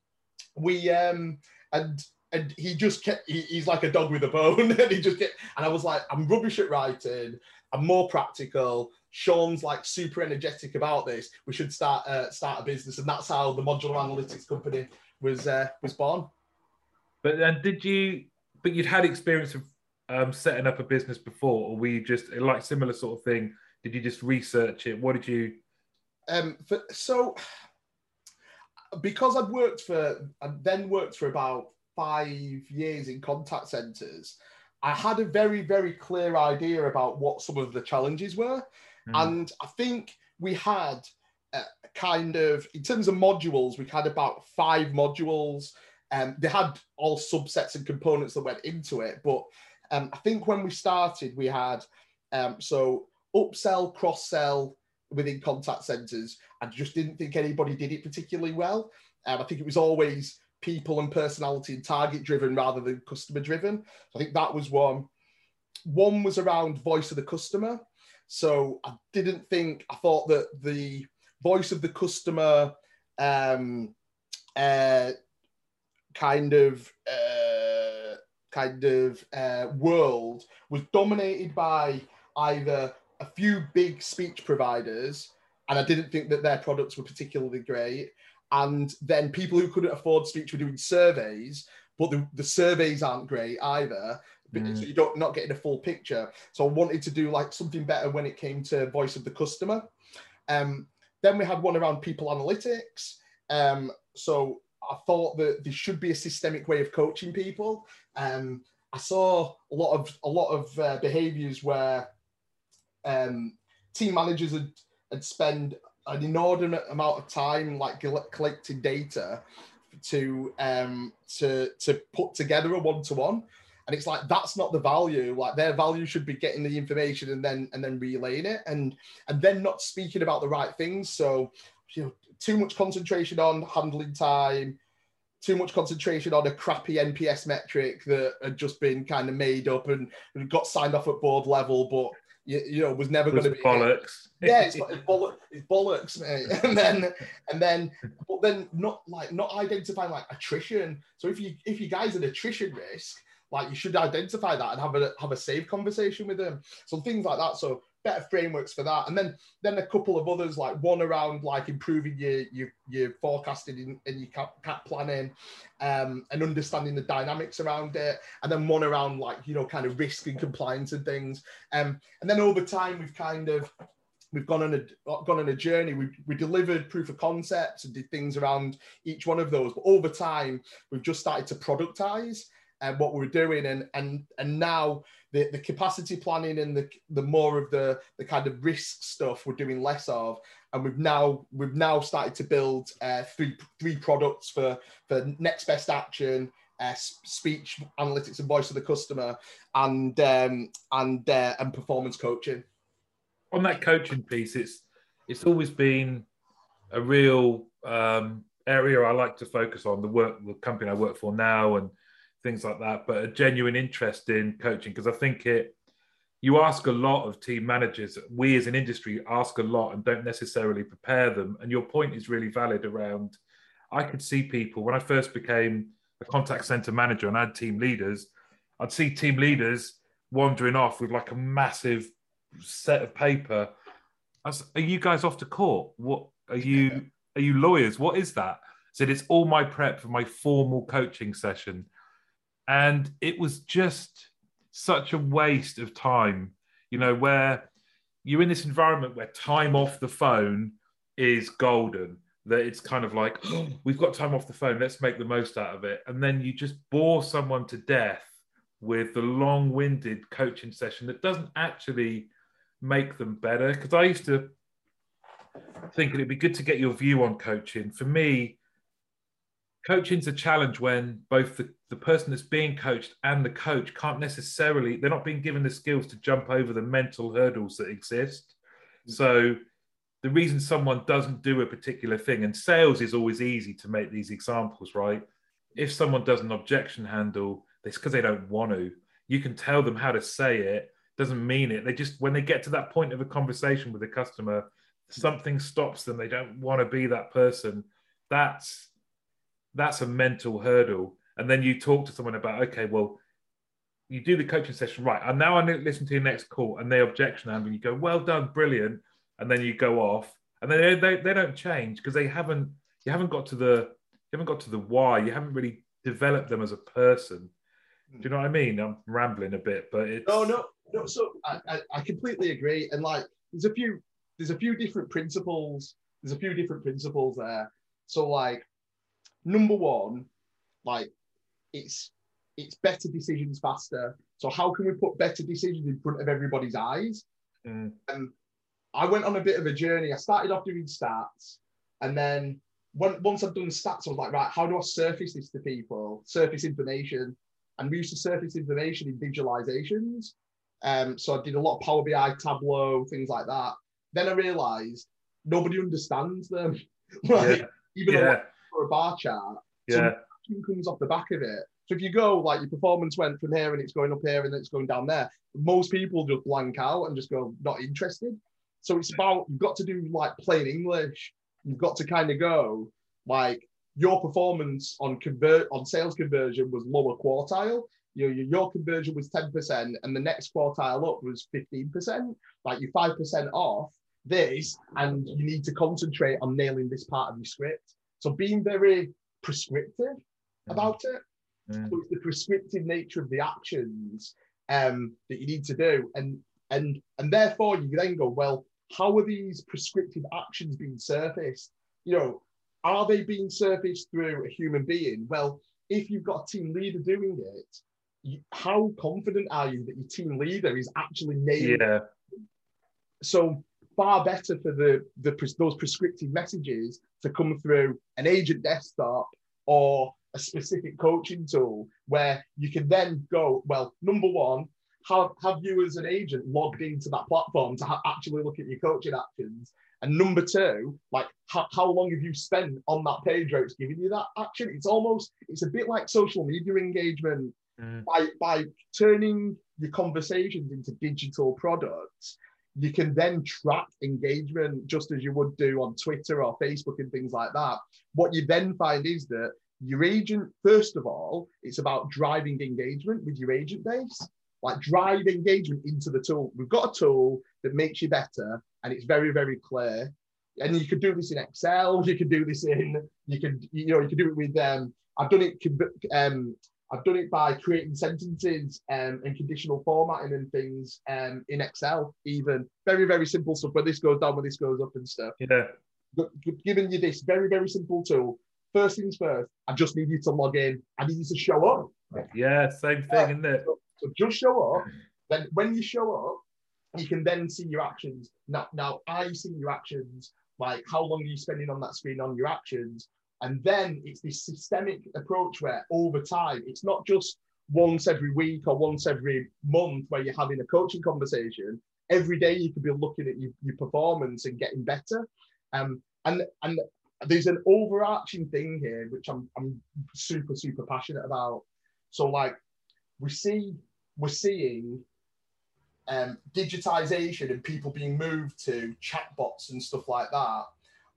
we um and and he just kept he, he's like a dog with a bone. And he just kept and i was like i'm rubbish at writing. I'm more practical. Sean's like super energetic about this. We should start uh, start a business. And that's how the modular analytics company was uh, was born. But then did you but you'd had experience of um, setting up a business before or were you just like similar sort of thing did you just research it what did you um for, so because i'd worked for i then worked for about five years in contact centers, I had a very, very clear idea about what some of the challenges were. Mm. And I think we had uh, kind of, in terms of modules, we had about five modules. Um, they had all subsets and components that went into it. But um, I think when we started, we had um, so upsell, cross sell within contact centers. I just didn't think anybody did it particularly well. Um, I think it was always people and personality and target driven rather than customer driven. I think that was one. One was around voice of the customer. So I didn't think, I thought that the voice of the customer um, uh, kind of uh, kind of uh, world was dominated by either a few big speech providers, and I didn't think that their products were particularly great, and then people who couldn't afford speech were doing surveys, but the, the surveys aren't great either. Mm. So you don't not getting a full picture. So I wanted to do like something better when it came to voice of the customer. Um, then we had one around people analytics. Um, so I thought that there should be a systemic way of coaching people. Um, I saw a lot of a lot of uh, behaviors where um, team managers had, would spend an inordinate amount of time like collecting data to um to to put together a one-to-one. And it's like that's not the value. Like their value should be getting the information and then and then relaying it and and then not speaking about the right things. So you know too much concentration on handling time too much concentration on a crappy nps metric that had just been kind of made up and, and got signed off at board level but you, you know was never going to be bollocks. Yeah, it's, it's, bollocks, it's bollocks, mate. And then and then but then not like not identifying like attrition. So if you if you guys an attrition risk, like you should identify that and have a have a safe conversation with them. So things like that. So better frameworks for that. And then then a couple of others, like one around like improving your your, your forecasting and your cap, cap planning um, and understanding the dynamics around it. And then one around like, you know, kind of risk and compliance and things. Um, and then over time, we've kind of we've gone on a gone on a journey. We we delivered proof of concepts and did things around each one of those. But over time, we've just started to productize. and what we're doing, and and and now the, the capacity planning and the the more of the the kind of risk stuff we're doing less of, and we've now we've now started to build uh, three three products for for next best action. Uh, speech analytics and voice of the customer, and um, and uh, and performance coaching. On that coaching piece, it's it's always been a real um, area I like to focus on. The work, the company I work for now, and things like that. But a genuine interest in coaching because I think it. You ask a lot of team managers. We as an industry ask a lot and don't necessarily prepare them. And your point is really valid around. I could see people when I first became a contact center manager and I had team leaders. I'd see team leaders wandering off with like a massive set of paper. I was, are you guys off to court? What are you? Are you lawyers? What is that? I said it's all my prep for my formal coaching session. And it was just such a waste of time, you know, where you're in this environment where time off the phone is golden. That it's kind of like, oh, we've got time off the phone, let's make the most out of it. And then you just bore someone to death with the long winded coaching session that doesn't actually make them better. Because I used to think it'd be good to get your view on coaching. For me, coaching's a challenge when both the, the person that's being coached and the coach can't necessarily they're not being given the skills to jump over the mental hurdles that exist. Mm. So the reason someone doesn't do a particular thing and sales is always easy to make these examples right? If someone does an objection handle it's because they don't want to. You can tell them how to say it doesn't mean it. They just when they get to that point of a conversation with a customer mm. something stops them. They don't want to be that person. That's that's a mental hurdle. And then you talk to someone about, okay, well, you do the coaching session, right? And now I listen to your next call and they objection and you go, well done, brilliant. And then you go off and then they, they, they don't change because they haven't, you haven't got to the, you haven't got to the why. You haven't really developed them as a person. Do you know what I mean? I'm rambling a bit, but it's. Oh, no, no. So I, I, I completely agree. And like, there's a few, there's a few different principles. There's a few different principles there. So like, number one, like it's it's better decisions faster. So how can we put better decisions in front of everybody's eyes? Mm. And I went on a bit of a journey. I started off doing stats, and then when, once I've done stats, I was like, right, how do I surface this to people? Surface information, and we used to surface information in visualizations. Um, so I did a lot of Power BI, Tableau, things like that. Then I realized nobody understands them. like, yeah. even yeah for a bar chart, yeah, comes off the back of it. So if you go like your performance went from here and it's going up here and then it's going down there, most people just blank out and just go not interested. So it's about you've got to do like plain English. You've got to kind of go like your performance on convert on sales conversion was lower quartile. Your, your conversion was 10% and the next quartile up was 15%. Like you're 5% off this, and you need to concentrate on nailing this part of your script. So being very prescriptive about it. Mm. So it's the prescriptive nature of the actions um, that you need to do, and and and therefore you then go, well, how are these prescriptive actions being surfaced? You know, are they being surfaced through a human being? Well, if you've got a team leader doing it, you, how confident are you that your team leader is actually nailing? Yeah. So far better for the, the those prescriptive messages to come through an agent desktop or a specific coaching tool where you can then go, well, number one, have, have you as an agent logged into that platform to ha- actually look at your coaching actions? And number two, like how, how long have you spent on that page where it's giving you that action? It's almost, it's a bit like social media engagement mm. by, by turning your conversations into digital products you can then track engagement just as you would do on Twitter or Facebook and things like that. What you then find is that your agent, first of all, it's about driving engagement with your agent base, like drive engagement into the tool. We've got a tool that makes you better and it's very, very clear. And you could do this in Excel, you can do this in, you can, you know, you can do it with, um, I've done it um, I've done it by creating sentences um, and conditional formatting and things um, in Excel, even very, very simple stuff where this goes down, where this goes up and stuff. Yeah. But giving you this very, very simple tool. First things first, I just need you to log in. I need you to show up. Yeah, same thing, isn't it? So, so just show up. Then when you show up, you can then see your actions. Now, now I see your actions. Like how long are you spending on that screen on your actions? And then it's this systemic approach where over time, it's not just once every week or once every month where you're having a coaching conversation. Every day you could be looking at your, your performance and getting better. Um, and and there's an overarching thing here which I'm I'm super super passionate about. So like we see we're seeing um, digitization and people being moved to chatbots and stuff like that,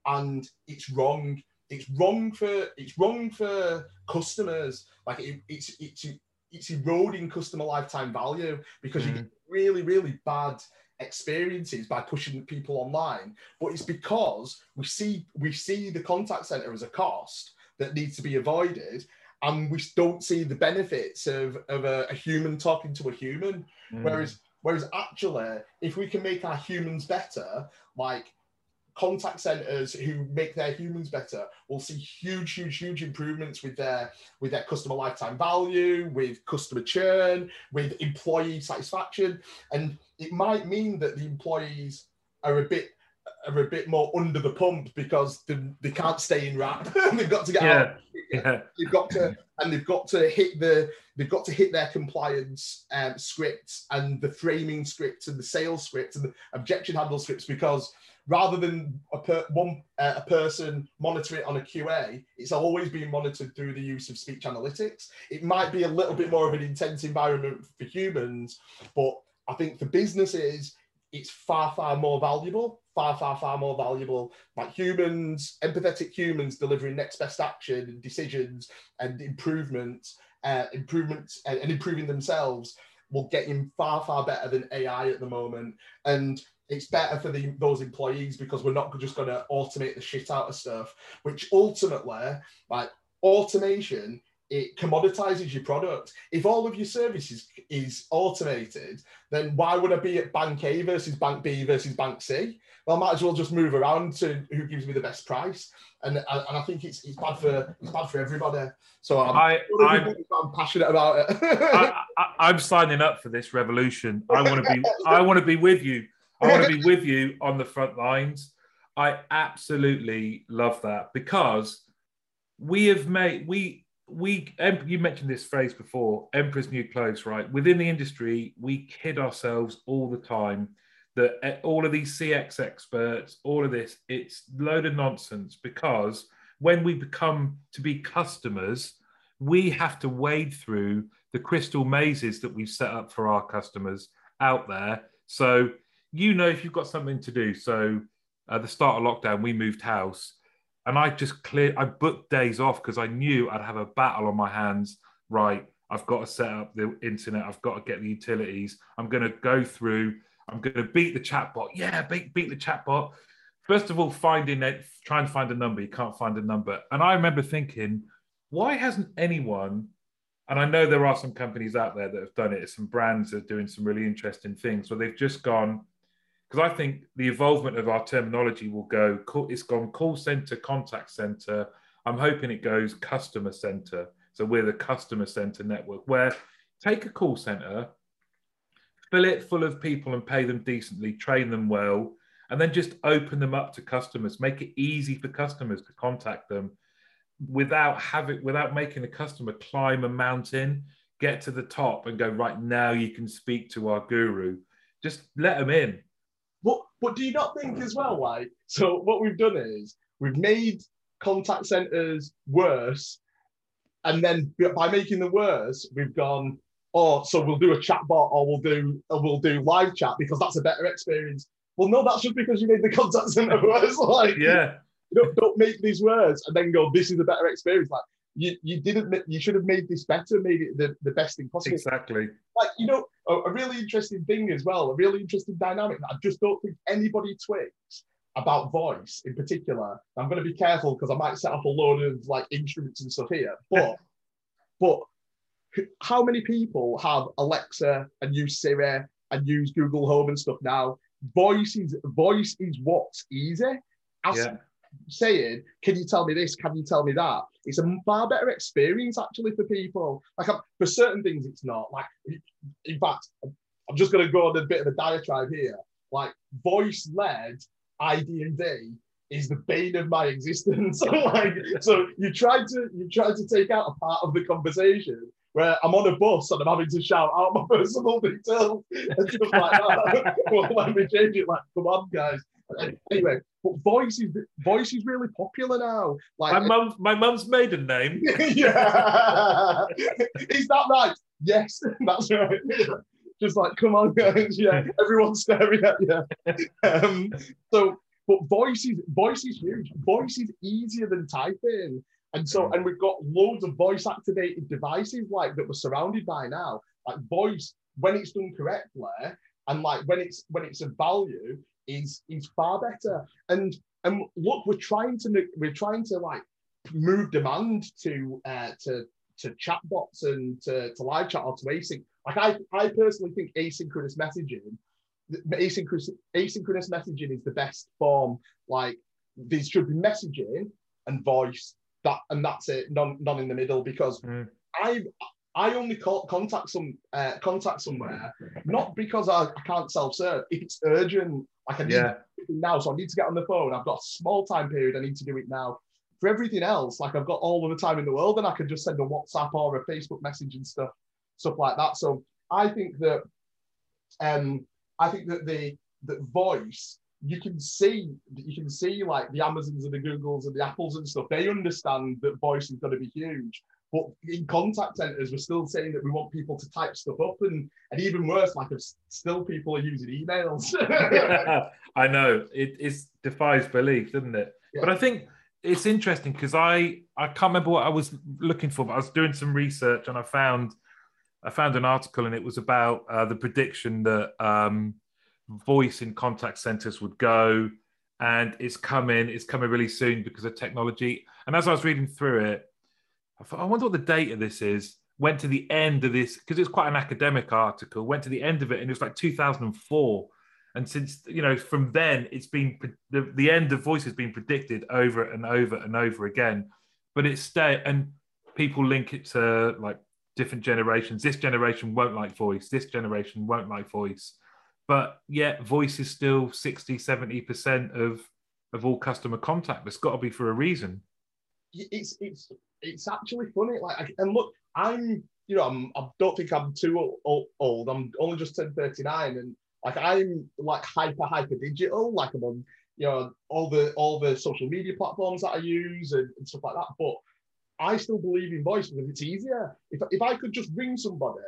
and it's wrong. It's wrong for it's wrong for customers. Like it, it's it's it's eroding customer lifetime value because you get really really bad experiences by pushing people online. But it's because we see we see the contact center as a cost that needs to be avoided, and we don't see the benefits of, of a, a human talking to a human. Mm. Whereas whereas actually, if we can make our humans better, like contact centers who make their humans better will see huge huge huge improvements with their with their customer lifetime value with customer churn with employee satisfaction and it might mean that the employees are a bit are a bit more under the pump because they, they can't stay in wrap they've got to get Yeah. out Yeah. they've got to and they've got to hit the they've got to hit their compliance um, scripts and the framing scripts and the sales scripts and the objection handle scripts because rather than a per, one uh, a person monitor it on a QA, it's always being monitored through the use of speech analytics. It might be a little bit more of an intense environment for humans, but I think for businesses, it's far far more valuable far far far more valuable like humans empathetic humans delivering next best action and decisions and improvements uh, improvements and, and improving themselves will get him far far better than ai at the moment and it's better for the, those employees because we're not just going to automate the shit out of stuff which ultimately like automation it commoditizes your product. If all of your services is automated, then why would I be at bank A versus bank B versus bank C? Well, I might as well just move around to who gives me the best price. And, and I think it's, it's bad for it's bad for everybody. So I'm, I, I'm, I'm passionate about it. I, I, I'm signing up for this revolution. I want to be. I want to be with you. I want to be with you on the front lines. I absolutely love that because we have made we we you mentioned this phrase before emperor's new clothes right within the industry we kid ourselves all the time that eh, all of these cx experts all of this it's load of nonsense because when we become to be customers we have to wade through the crystal mazes that we've set up for our customers out there so you know if you've got something to do so at the start of lockdown we moved house and I just cleared, I booked days off because I knew I'd have a battle on my hands. Right, I've got to set up the internet, I've got to get the utilities. I'm going to go through, I'm going to beat the chatbot. Yeah, beat, beat the chatbot. First of all, finding it, try and find a number. You can't find a number. And I remember thinking, why hasn't anyone, and I know there are some companies out there that have done it, some brands are doing some really interesting things where they've just gone, because I think the evolvement of our terminology will go. It's gone call center, contact center. I'm hoping it goes customer center. So we're the customer center network where take a call center, fill it full of people and pay them decently, train them well, and then just open them up to customers. Make it easy for customers to contact them without having without making the customer climb a mountain, get to the top and go right now. You can speak to our guru. Just let them in. But but do you not think as well, like so what we've done is we've made contact centers worse, and then by making them worse, we've gone, oh, so we'll do a chatbot or we'll do or we'll do live chat because that's a better experience. Well, no, that's just because you made the contact center worse. Like, Yeah. don't, don't make these words and then go, this is a better experience. Like you, you didn't you should have made this better, made it the, the best thing possible. Exactly. like you know a, a really interesting thing as well a really interesting dynamic i just don't think anybody twigs about voice in particular. I'm going to be careful because i might set up a load of like instruments and stuff here but but how many people have alexa and use siri and use google home and stuff now? Voice is voice is what's easy. Ask- Yeah. Saying, "Can you tell me this? Can you tell me that?" It's a far better experience actually for people. Like I'm, for certain things, it's not. Like in fact, I'm just going to go on a bit of a diatribe here. Like voice led ID&V is the bane of my existence. like, so you try to you try to take out a part of the conversation where I'm on a bus and I'm having to shout out my personal details and stuff like that. well, let me change it. Like, come on, guys. Anyway, but voice is voice is really popular now. Like my mum, my mum's maiden name. yeah, is that right? Yes, that's right. Just like, come on, guys. Yeah, everyone's staring at you. Um, so, but voice is voice is huge. Voice is easier than typing. And so, and we've got loads of voice activated devices like that we're surrounded by now. Like voice, when it's done correctly, and like when it's when it's a value, is is far better. And and look, we're trying to we're trying to like move demand to uh, to to chatbots and to, to live chat or to async. Like I, I personally think asynchronous messaging, asynchronous asynchronous messaging is the best form. Like there should be messaging and voice that and that's it, none none in the middle because mm. I I only call, contact some uh, contact somewhere not because I, I can't self serve. If it's urgent, like I need yeah. now, so I need to get on the phone. I've got a small time period. I need to do it now. For everything else, like I've got all of the time in the world, and I can just send a WhatsApp or a Facebook message and stuff, stuff like that. So I think that, um, I think that the that voice you can see you can see like the Amazons and the Googles and the Apples and stuff. They understand that voice is going to be huge. But in contact centers, we're still saying that we want people to type stuff up, and and even worse, like if still people are using emails. I know it is defies belief, doesn't it? Yeah. But I think it's interesting because I I can't remember what I was looking for, but I was doing some research and I found I found an article and it was about uh, the prediction that um, voice in contact centers would go and it's coming it's coming really soon because of technology and as i was reading through it i thought i wonder what the date of this is. Went to the end of this because it's quite an academic article went to the end of it and it was like 2004 and since you know from then it's been the, the end of voice has been predicted over and over and over again. But it's stay and people link it to like different generations. This generation won't like voice. This generation won't like voice. But yet voice is still 60 70% of of all customer contact. It's got to be for a reason it's it's it's actually funny like and look i'm you know I'm, i don't think i'm too old, i'm only just turned 39 and like i'm like hyper hyper digital like i'm on you know all the all the social media platforms that i use and, and stuff like that but i still believe in voice because it's easier. If, if i could just ring somebody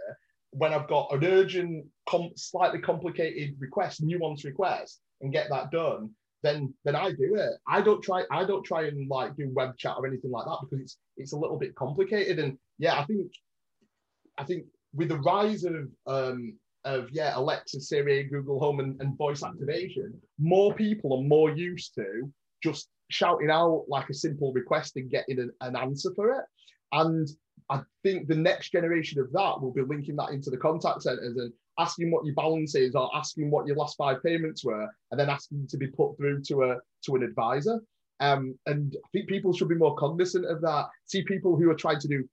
when I've got an urgent, com- slightly complicated request, nuanced request, and get that done, then then I do it. I don't try. I don't try and like do web chat or anything like that because it's it's a little bit complicated. And yeah, I think I think with the rise of um of yeah Alexa, Siri, Google Home, and, and voice activation, more people are more used to just shouting out like a simple request and getting an, an answer for it. And I think the next generation of that will be linking that into the contact centers and asking what your balance is or asking what your last five payments were, and then asking to be put through to a to an advisor. Um, and I think people should be more cognizant of that. See people who are trying to do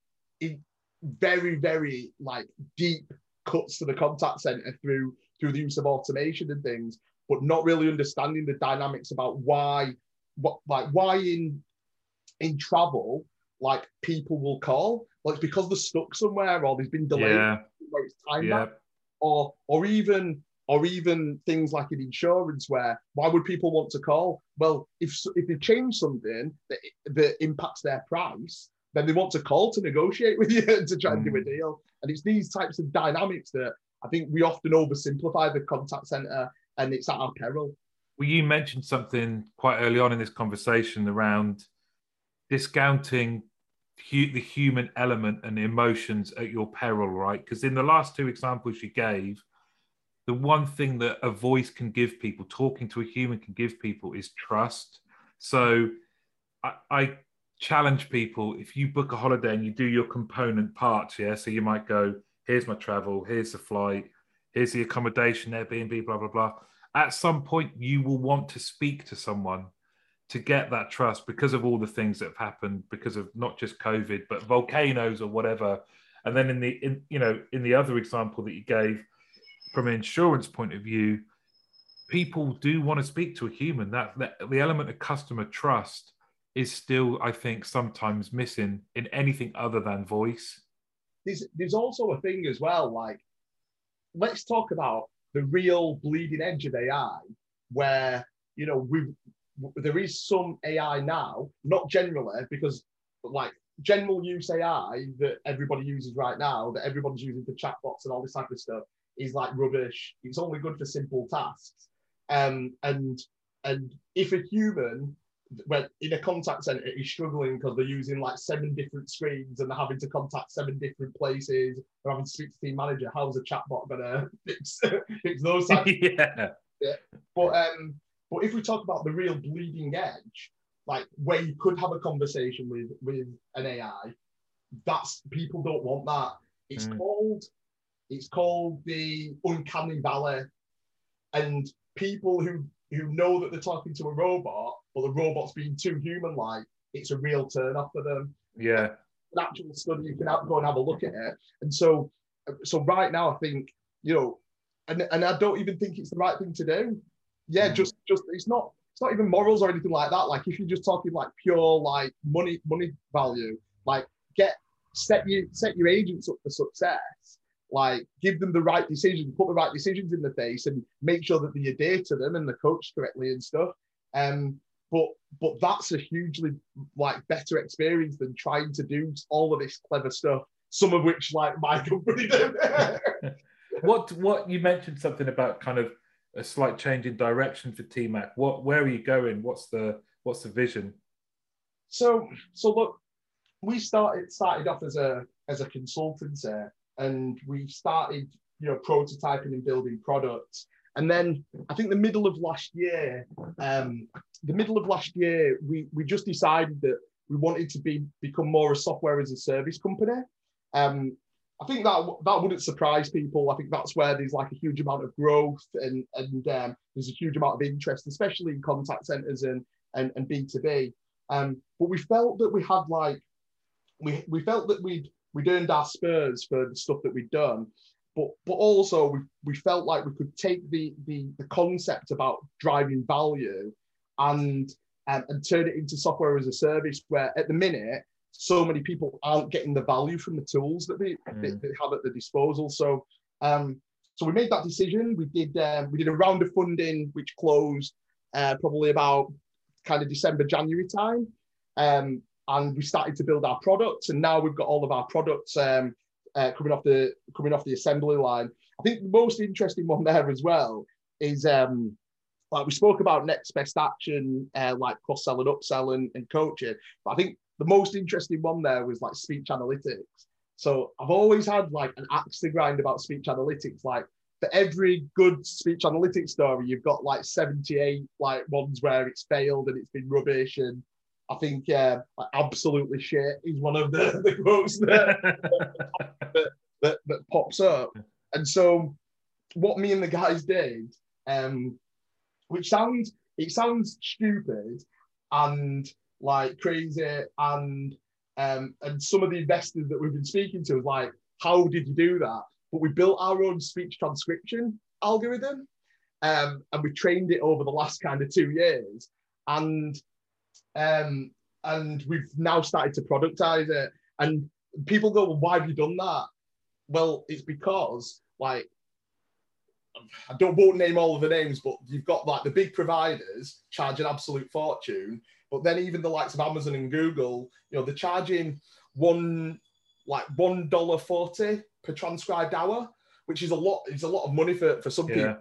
very, very like deep cuts to the contact center through through the use of automation and things, but not really understanding the dynamics about why what like why in in travel like people will call. Well, it's because they're stuck somewhere or there's been delayed yeah. where it's time yeah. back. Or or even or even things like in insurance where why would people want to call? Well, if if they change something that, that impacts their price, then they want to call to negotiate with you to try and do a mm. deal. And it's these types of dynamics that I think we often oversimplify the contact center and it's at our peril. Well, you mentioned something quite early on in this conversation around discounting hu- the human element and emotions at your peril, right? Because in the last two examples you gave, the one thing that a voice can give people, talking to a human can give people, is trust. So I, I challenge people if you book a holiday and you do your component parts, yeah. So you might go, here's my travel, here's the flight, here's the accommodation, Airbnb, blah blah blah. At some point, you will want to speak to someone to get that trust because of all the things that have happened because of not just covid but volcanoes or whatever. And then in the in you know in the other example that you gave from an insurance point of view people do want to speak to a human. That, that the element of customer trust is still i think sometimes missing in anything other than voice. There's there's also a thing as well like let's talk about the real bleeding edge of ai where you know we there is some ai now not generally because like general use ai that everybody uses right now that everybody's using for chatbots and all this type of stuff is like rubbish it's only good for simple tasks um and and if a human when in a contact center is struggling because they're using like seven different screens and they're having to contact seven different places. They're having to speak to team manager. How's a chatbot gonna fix, fix those types? yeah. yeah. But um, but if we talk about the real bleeding edge, like where you could have a conversation with with an AI, that's people don't want that. It's Mm. called it's called the uncanny valley, and people who who know that they're talking to a robot, but the robot's being too human-like, it's a real turn off for them. yeah An actual study, you can have, go and have a look at it. And so, so right now, I think you know, and and I don't even think it's the right thing to do. Yeah, Mm. just just it's not it's not even morals or anything like that. Like if you're just talking like pure like money money value, like get set you set your agents up for success. Like give them the right decisions, put the right decisions in the face, and make sure that you adhere to them and they're coached correctly and stuff. Um, but but that's a hugely like better experience than trying to do all of this clever stuff. Some of which like my company do. what what you mentioned something about kind of a slight change in direction for TMAC. What where are you going? What's the what's the vision? So so look, we started started off as a as a consultancy, and we started you know prototyping and building products. And then I think the middle of last year, um, the middle of last year, we we just decided that we wanted to be become more a software as a service company. Um, I think that that wouldn't surprise people. I think that's where there's like a huge amount of growth and and um, there's a huge amount of interest, especially in contact centers and and, and B2B. Um, but we felt that we had like we we felt that we'd we'd earned our spurs for the stuff that we'd done, but but also we, we felt like we could take the the the concept about driving value and um, and turn it into software as a service where at the minute so many people aren't getting the value from the tools that they, they, Mm. they have at their disposal. So um, so we made that decision. We did um, we did a round of funding which closed uh, probably about kind of December January time, um, and we started to build our products. And now we've got all of our products um, uh, coming off the coming off the assembly line. I think the most interesting one there as well is um, like we spoke about next best action, uh, like cross selling, upselling, and coaching. But I think the most interesting one there was like speech analytics. So I've always had like an axe to grind about speech analytics. Like for every good speech analytics story, you've got like 78 like ones where it's failed and it's been rubbish. And I think uh, like, absolutely shit is one of the, the quotes that, that, that pops up. And so what me and the guys did, um, which sounds it sounds stupid and like crazy and um, and some of the investors that we've been speaking to is like, how did you do that? But we built our own speech transcription algorithm, um, and we trained it over the last kind of two years, and um, and we've now started to productize it. And people go, well, why have you done that? Well, it's because like I don't won't name all of the names, but you've got like the big providers charge an absolute fortune, but then even the likes of Amazon and Google, you know, they're charging one like one dollar forty per transcribed hour, which is a lot. It's a lot of money for for some people. yeah.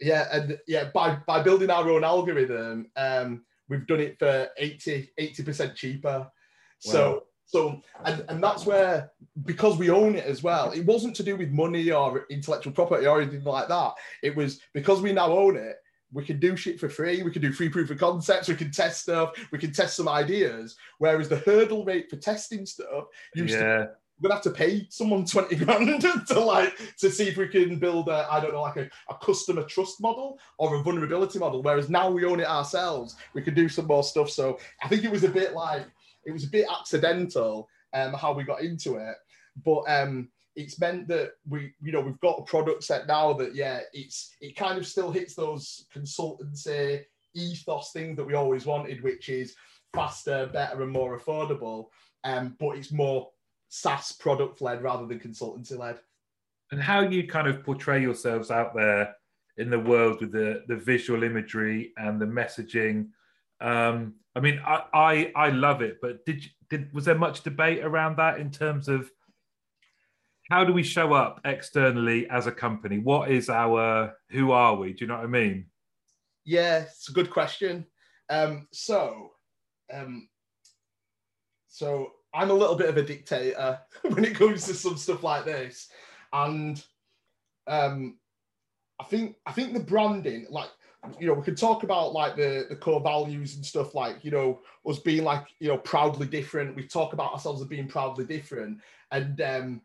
Yeah, and yeah, by by building our own algorithm, um, we've done it for 80 percent cheaper. So so and and that's where because we own it as well. It wasn't to do with money or intellectual property or anything like that. It was because we now own it. We can do shit for free. We can do free proof of concepts. We can test stuff. We can test some ideas. Whereas the hurdle rate for testing stuff used to we're gonna have to pay someone 20 grand to like to see if we can build a I don't know like a, a customer trust model or a vulnerability model. Whereas now we own it ourselves, we could do some more stuff. So I think it was a bit like it was a bit accidental um, how we got into it, but um, it's meant that we you know we've got a product set now that yeah it's it kind of still hits those consultancy ethos things that we always wanted, which is faster, better, and more affordable. Um, but it's more SaaS product led rather than consultancy led. And how you kind of portray yourselves out there in the world with the the visual imagery and the messaging. Um, I mean, I, I I love it, but did did was there much debate around that in terms of how do we show up externally as a company? What is our who are we? Do you know what I mean? Yeah, it's a good question. Um, so, um, so I'm a little bit of a dictator when it comes to some stuff like this, and um, I think I think the branding, like you know, we could talk about like the the core values and stuff, like you know, us being like you know proudly different. We talk about ourselves as being proudly different, and um,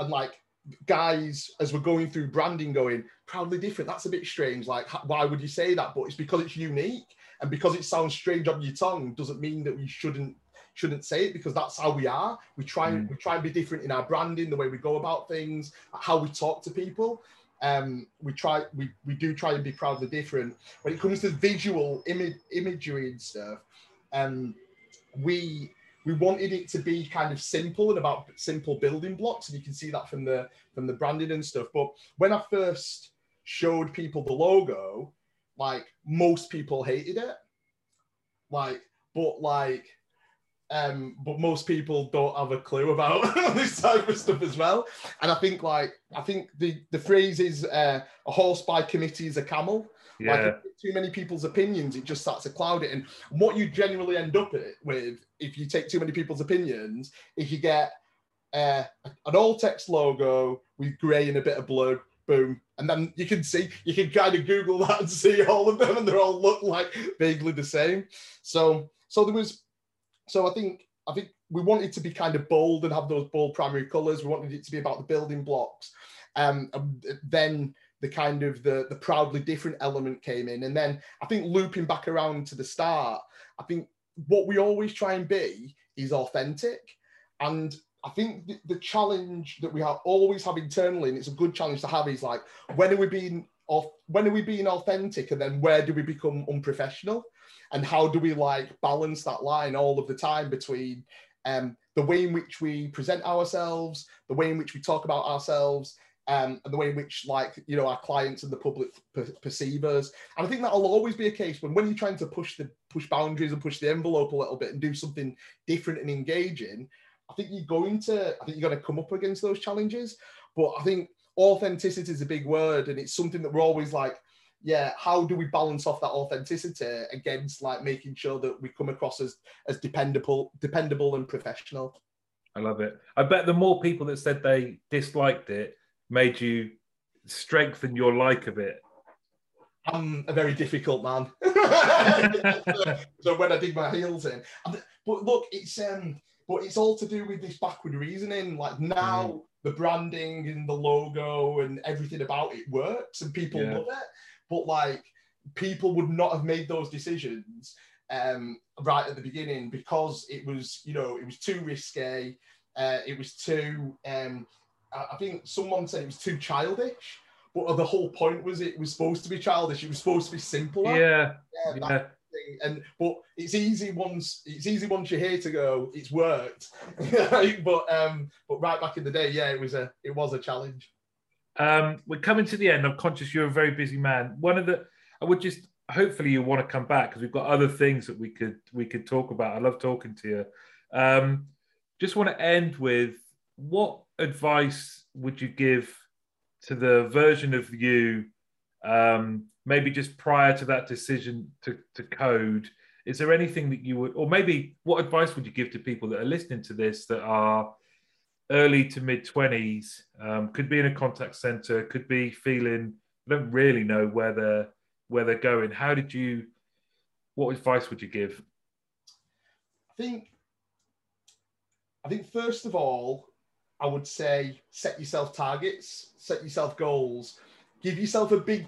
and like guys as we're going through branding going proudly different that's a bit strange like why would you say that? But it's because it's unique and because it sounds strange on your tongue doesn't mean that we shouldn't shouldn't say it because that's how we are. We try and mm. we try and be different in our branding the way we go about things how we talk to people. Um we try we we do try and be proudly different. When it comes to visual image imagery and stuff um we we wanted it to be kind of simple and about simple building blocks and you can see that from the from the branding and stuff. But when i first showed people the logo like most people hated it. Like but like um but most people don't have a clue about this type of stuff as well. And i think like i think the the phrase is uh, a horse by committee is a camel yeah. Like too many people's opinions, it just starts to cloud it. And what you generally end up with, if you take too many people's opinions, if you get uh, an all text logo with grey and a bit of blue, boom, and then you can see, you can kind of Google that and see all of them, and they all look like vaguely the same. So, so there was, so I think, I think we wanted to be kind of bold and have those bold primary colours. We wanted it to be about the building blocks. Um, then the kind of the the proudly different element came in. And then i think looping back around to the start i think what we always try and be is authentic. And i think the, the challenge that we have always have internally and it's a good challenge to have is like when are we being off when are we being authentic? And then where do we become unprofessional? And how do we like balance that line all of the time between um, the way in which we present ourselves the way in which we talk about ourselves um, and the way in which like you know our clients and the public per- perceive us. And I think that'll always be a case when when you're trying to push the push boundaries and push the envelope a little bit and do something different and engaging. I think you're going to I think you're going to come up against those challenges. But I think authenticity is a big word, and it's something that we're always like. Yeah, how do we balance off that authenticity against like making sure that we come across as as dependable, dependable and professional? I love it. I bet the more people that said they disliked it, made you strengthen your like of it? I'm a very difficult man. so when I dig my heels in, but look, it's um, but it's all to do with this backward reasoning. Like now, mm. the branding and the logo and everything about it works, and people yeah. love it. But like, people would not have made those decisions um, right at the beginning because it was, you know, it was too risque. Uh, it was too um, I think someone said it was too childish, but the whole point was it was supposed to be childish. It was supposed to be simpler. Yeah. Yeah. yeah. And but it's easy once it's easy once you're here to go. It's worked, but um, but right back in the day, yeah, it was a it was a challenge. Um, we're coming to the end. I'm conscious you're a very busy man. One of the I would just hopefully you want to come back because we've got other things that we could we could talk about. I love talking to you. Um, just want to end with what advice would you give to the version of you, um, maybe just prior to that decision to, to code? Is there anything that you would, or maybe what advice would you give to people that are listening to this that are early to mid 20s, um, could be in a contact center, could be feeling, don't really know where they're, where they're going? How did you, what advice would you give? I think, I think first of all, I would say set yourself targets, set yourself goals, give yourself a big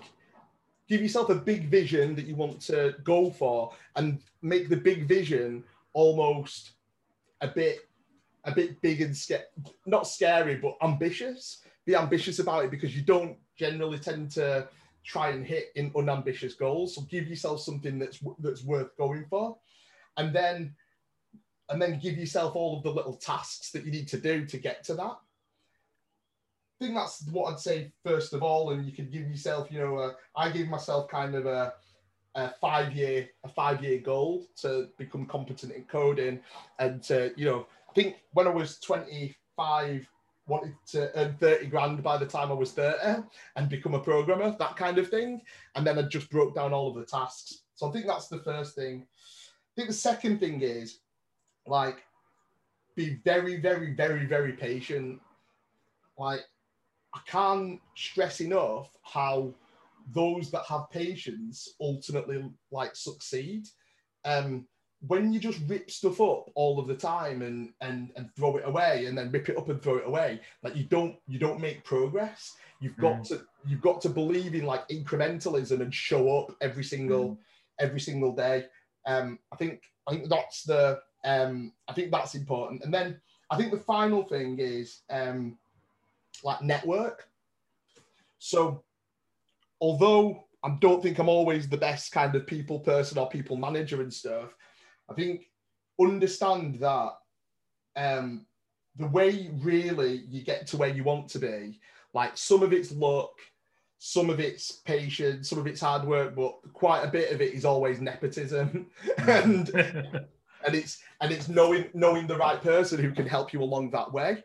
give yourself a big vision that you want to go for and make the big vision almost a bit a bit big and sca- not scary but ambitious. Be ambitious about it because you don't generally tend to try and hit in unambitious goals. So give yourself something that's that's worth going for. And then and then give yourself all of the little tasks that you need to do to get to that I think that's what I'd say first of all, and you can give yourself, you know, I gave myself kind of a, a five year a five year goal to become competent in coding, and to, you know, I think when I was 25, wanted to earn 30 grand by the time I was 30 and become a programmer, that kind of thing, and then I just broke down all of the tasks. So I think that's the first thing. I think the second thing is like be very, very, very, very patient. Like I can't stress enough how those that have patience ultimately like succeed. Um, when you just rip stuff up all of the time and and and throw it away and then rip it up and throw it away, like you don't you don't make progress. You've got Mm. to you've got to believe in like incrementalism and show up every single every single day. Um, I think I think that's the um, I think that's important. And then I think the final thing is um, like network. So although I don't think I'm always the best kind of people person or people manager and stuff, I think understand that um, the way really you get to where you want to be, like some of it's luck, some of it's patience, some of it's hard work, but quite a bit of it is always nepotism. and and it's and it's knowing knowing the right person who can help you along that way.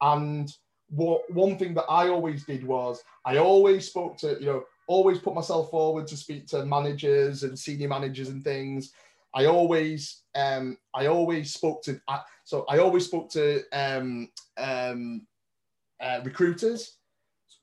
And what one thing that I always did was I always spoke to you know always put myself forward to speak to managers and senior managers and things. I always um I always spoke to I, so I always spoke to um um uh, recruiters.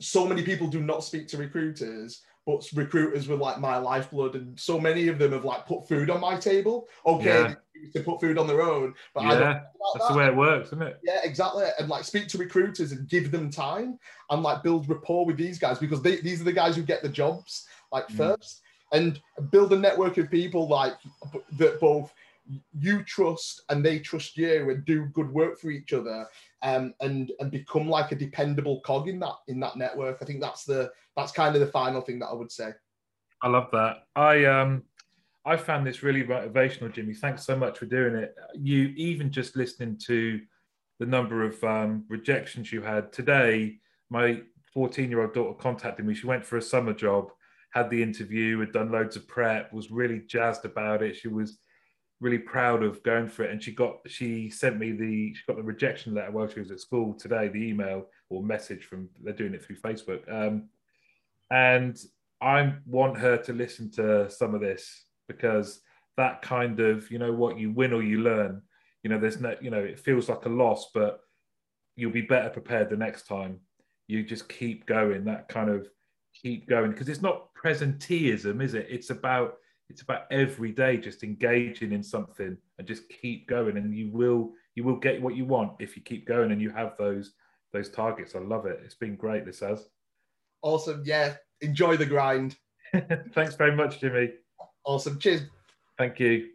So many people do not speak to recruiters, but recruiters were like my lifeblood, and so many of them have like put food on my table. Okay, Yeah. they to put food on their own, but I don't yeah, that's that. the way it works, isn't it? Yeah, exactly. And like speak to recruiters and give them time and like build rapport with these guys because they, these are the guys who get the jobs like Mm. first and build a network of people like that both you trust and they trust you and do good work for each other um, and and become like a dependable cog in that in that network. I think that's the that's kind of the final thing that I would say. I love that. I um I found this really motivational, Jimmy. Thanks so much for doing it. You even just listening to the number of um, rejections you had today. My 14 year old daughter contacted me. She went for a summer job, had the interview, had done loads of prep, was really jazzed about it. She was really proud of going for it, and she got she sent me the she got the rejection letter while she was at school today. The email or message from they're doing it through Facebook. Um, and I want her to listen to some of this because that kind of, you know, what you win or you learn, you know, there's no, you know, it feels like a loss, but you'll be better prepared the next time. You just keep going, that kind of keep going because it's not presenteeism, is it? It's about it's about every day just engaging in something and just keep going and you will you will get what you want if you keep going and you have those those targets. I love it. It's been great this has. Awesome. Yeah. Enjoy the grind. Thanks very much, Jimmy. Awesome. Cheers. Thank you.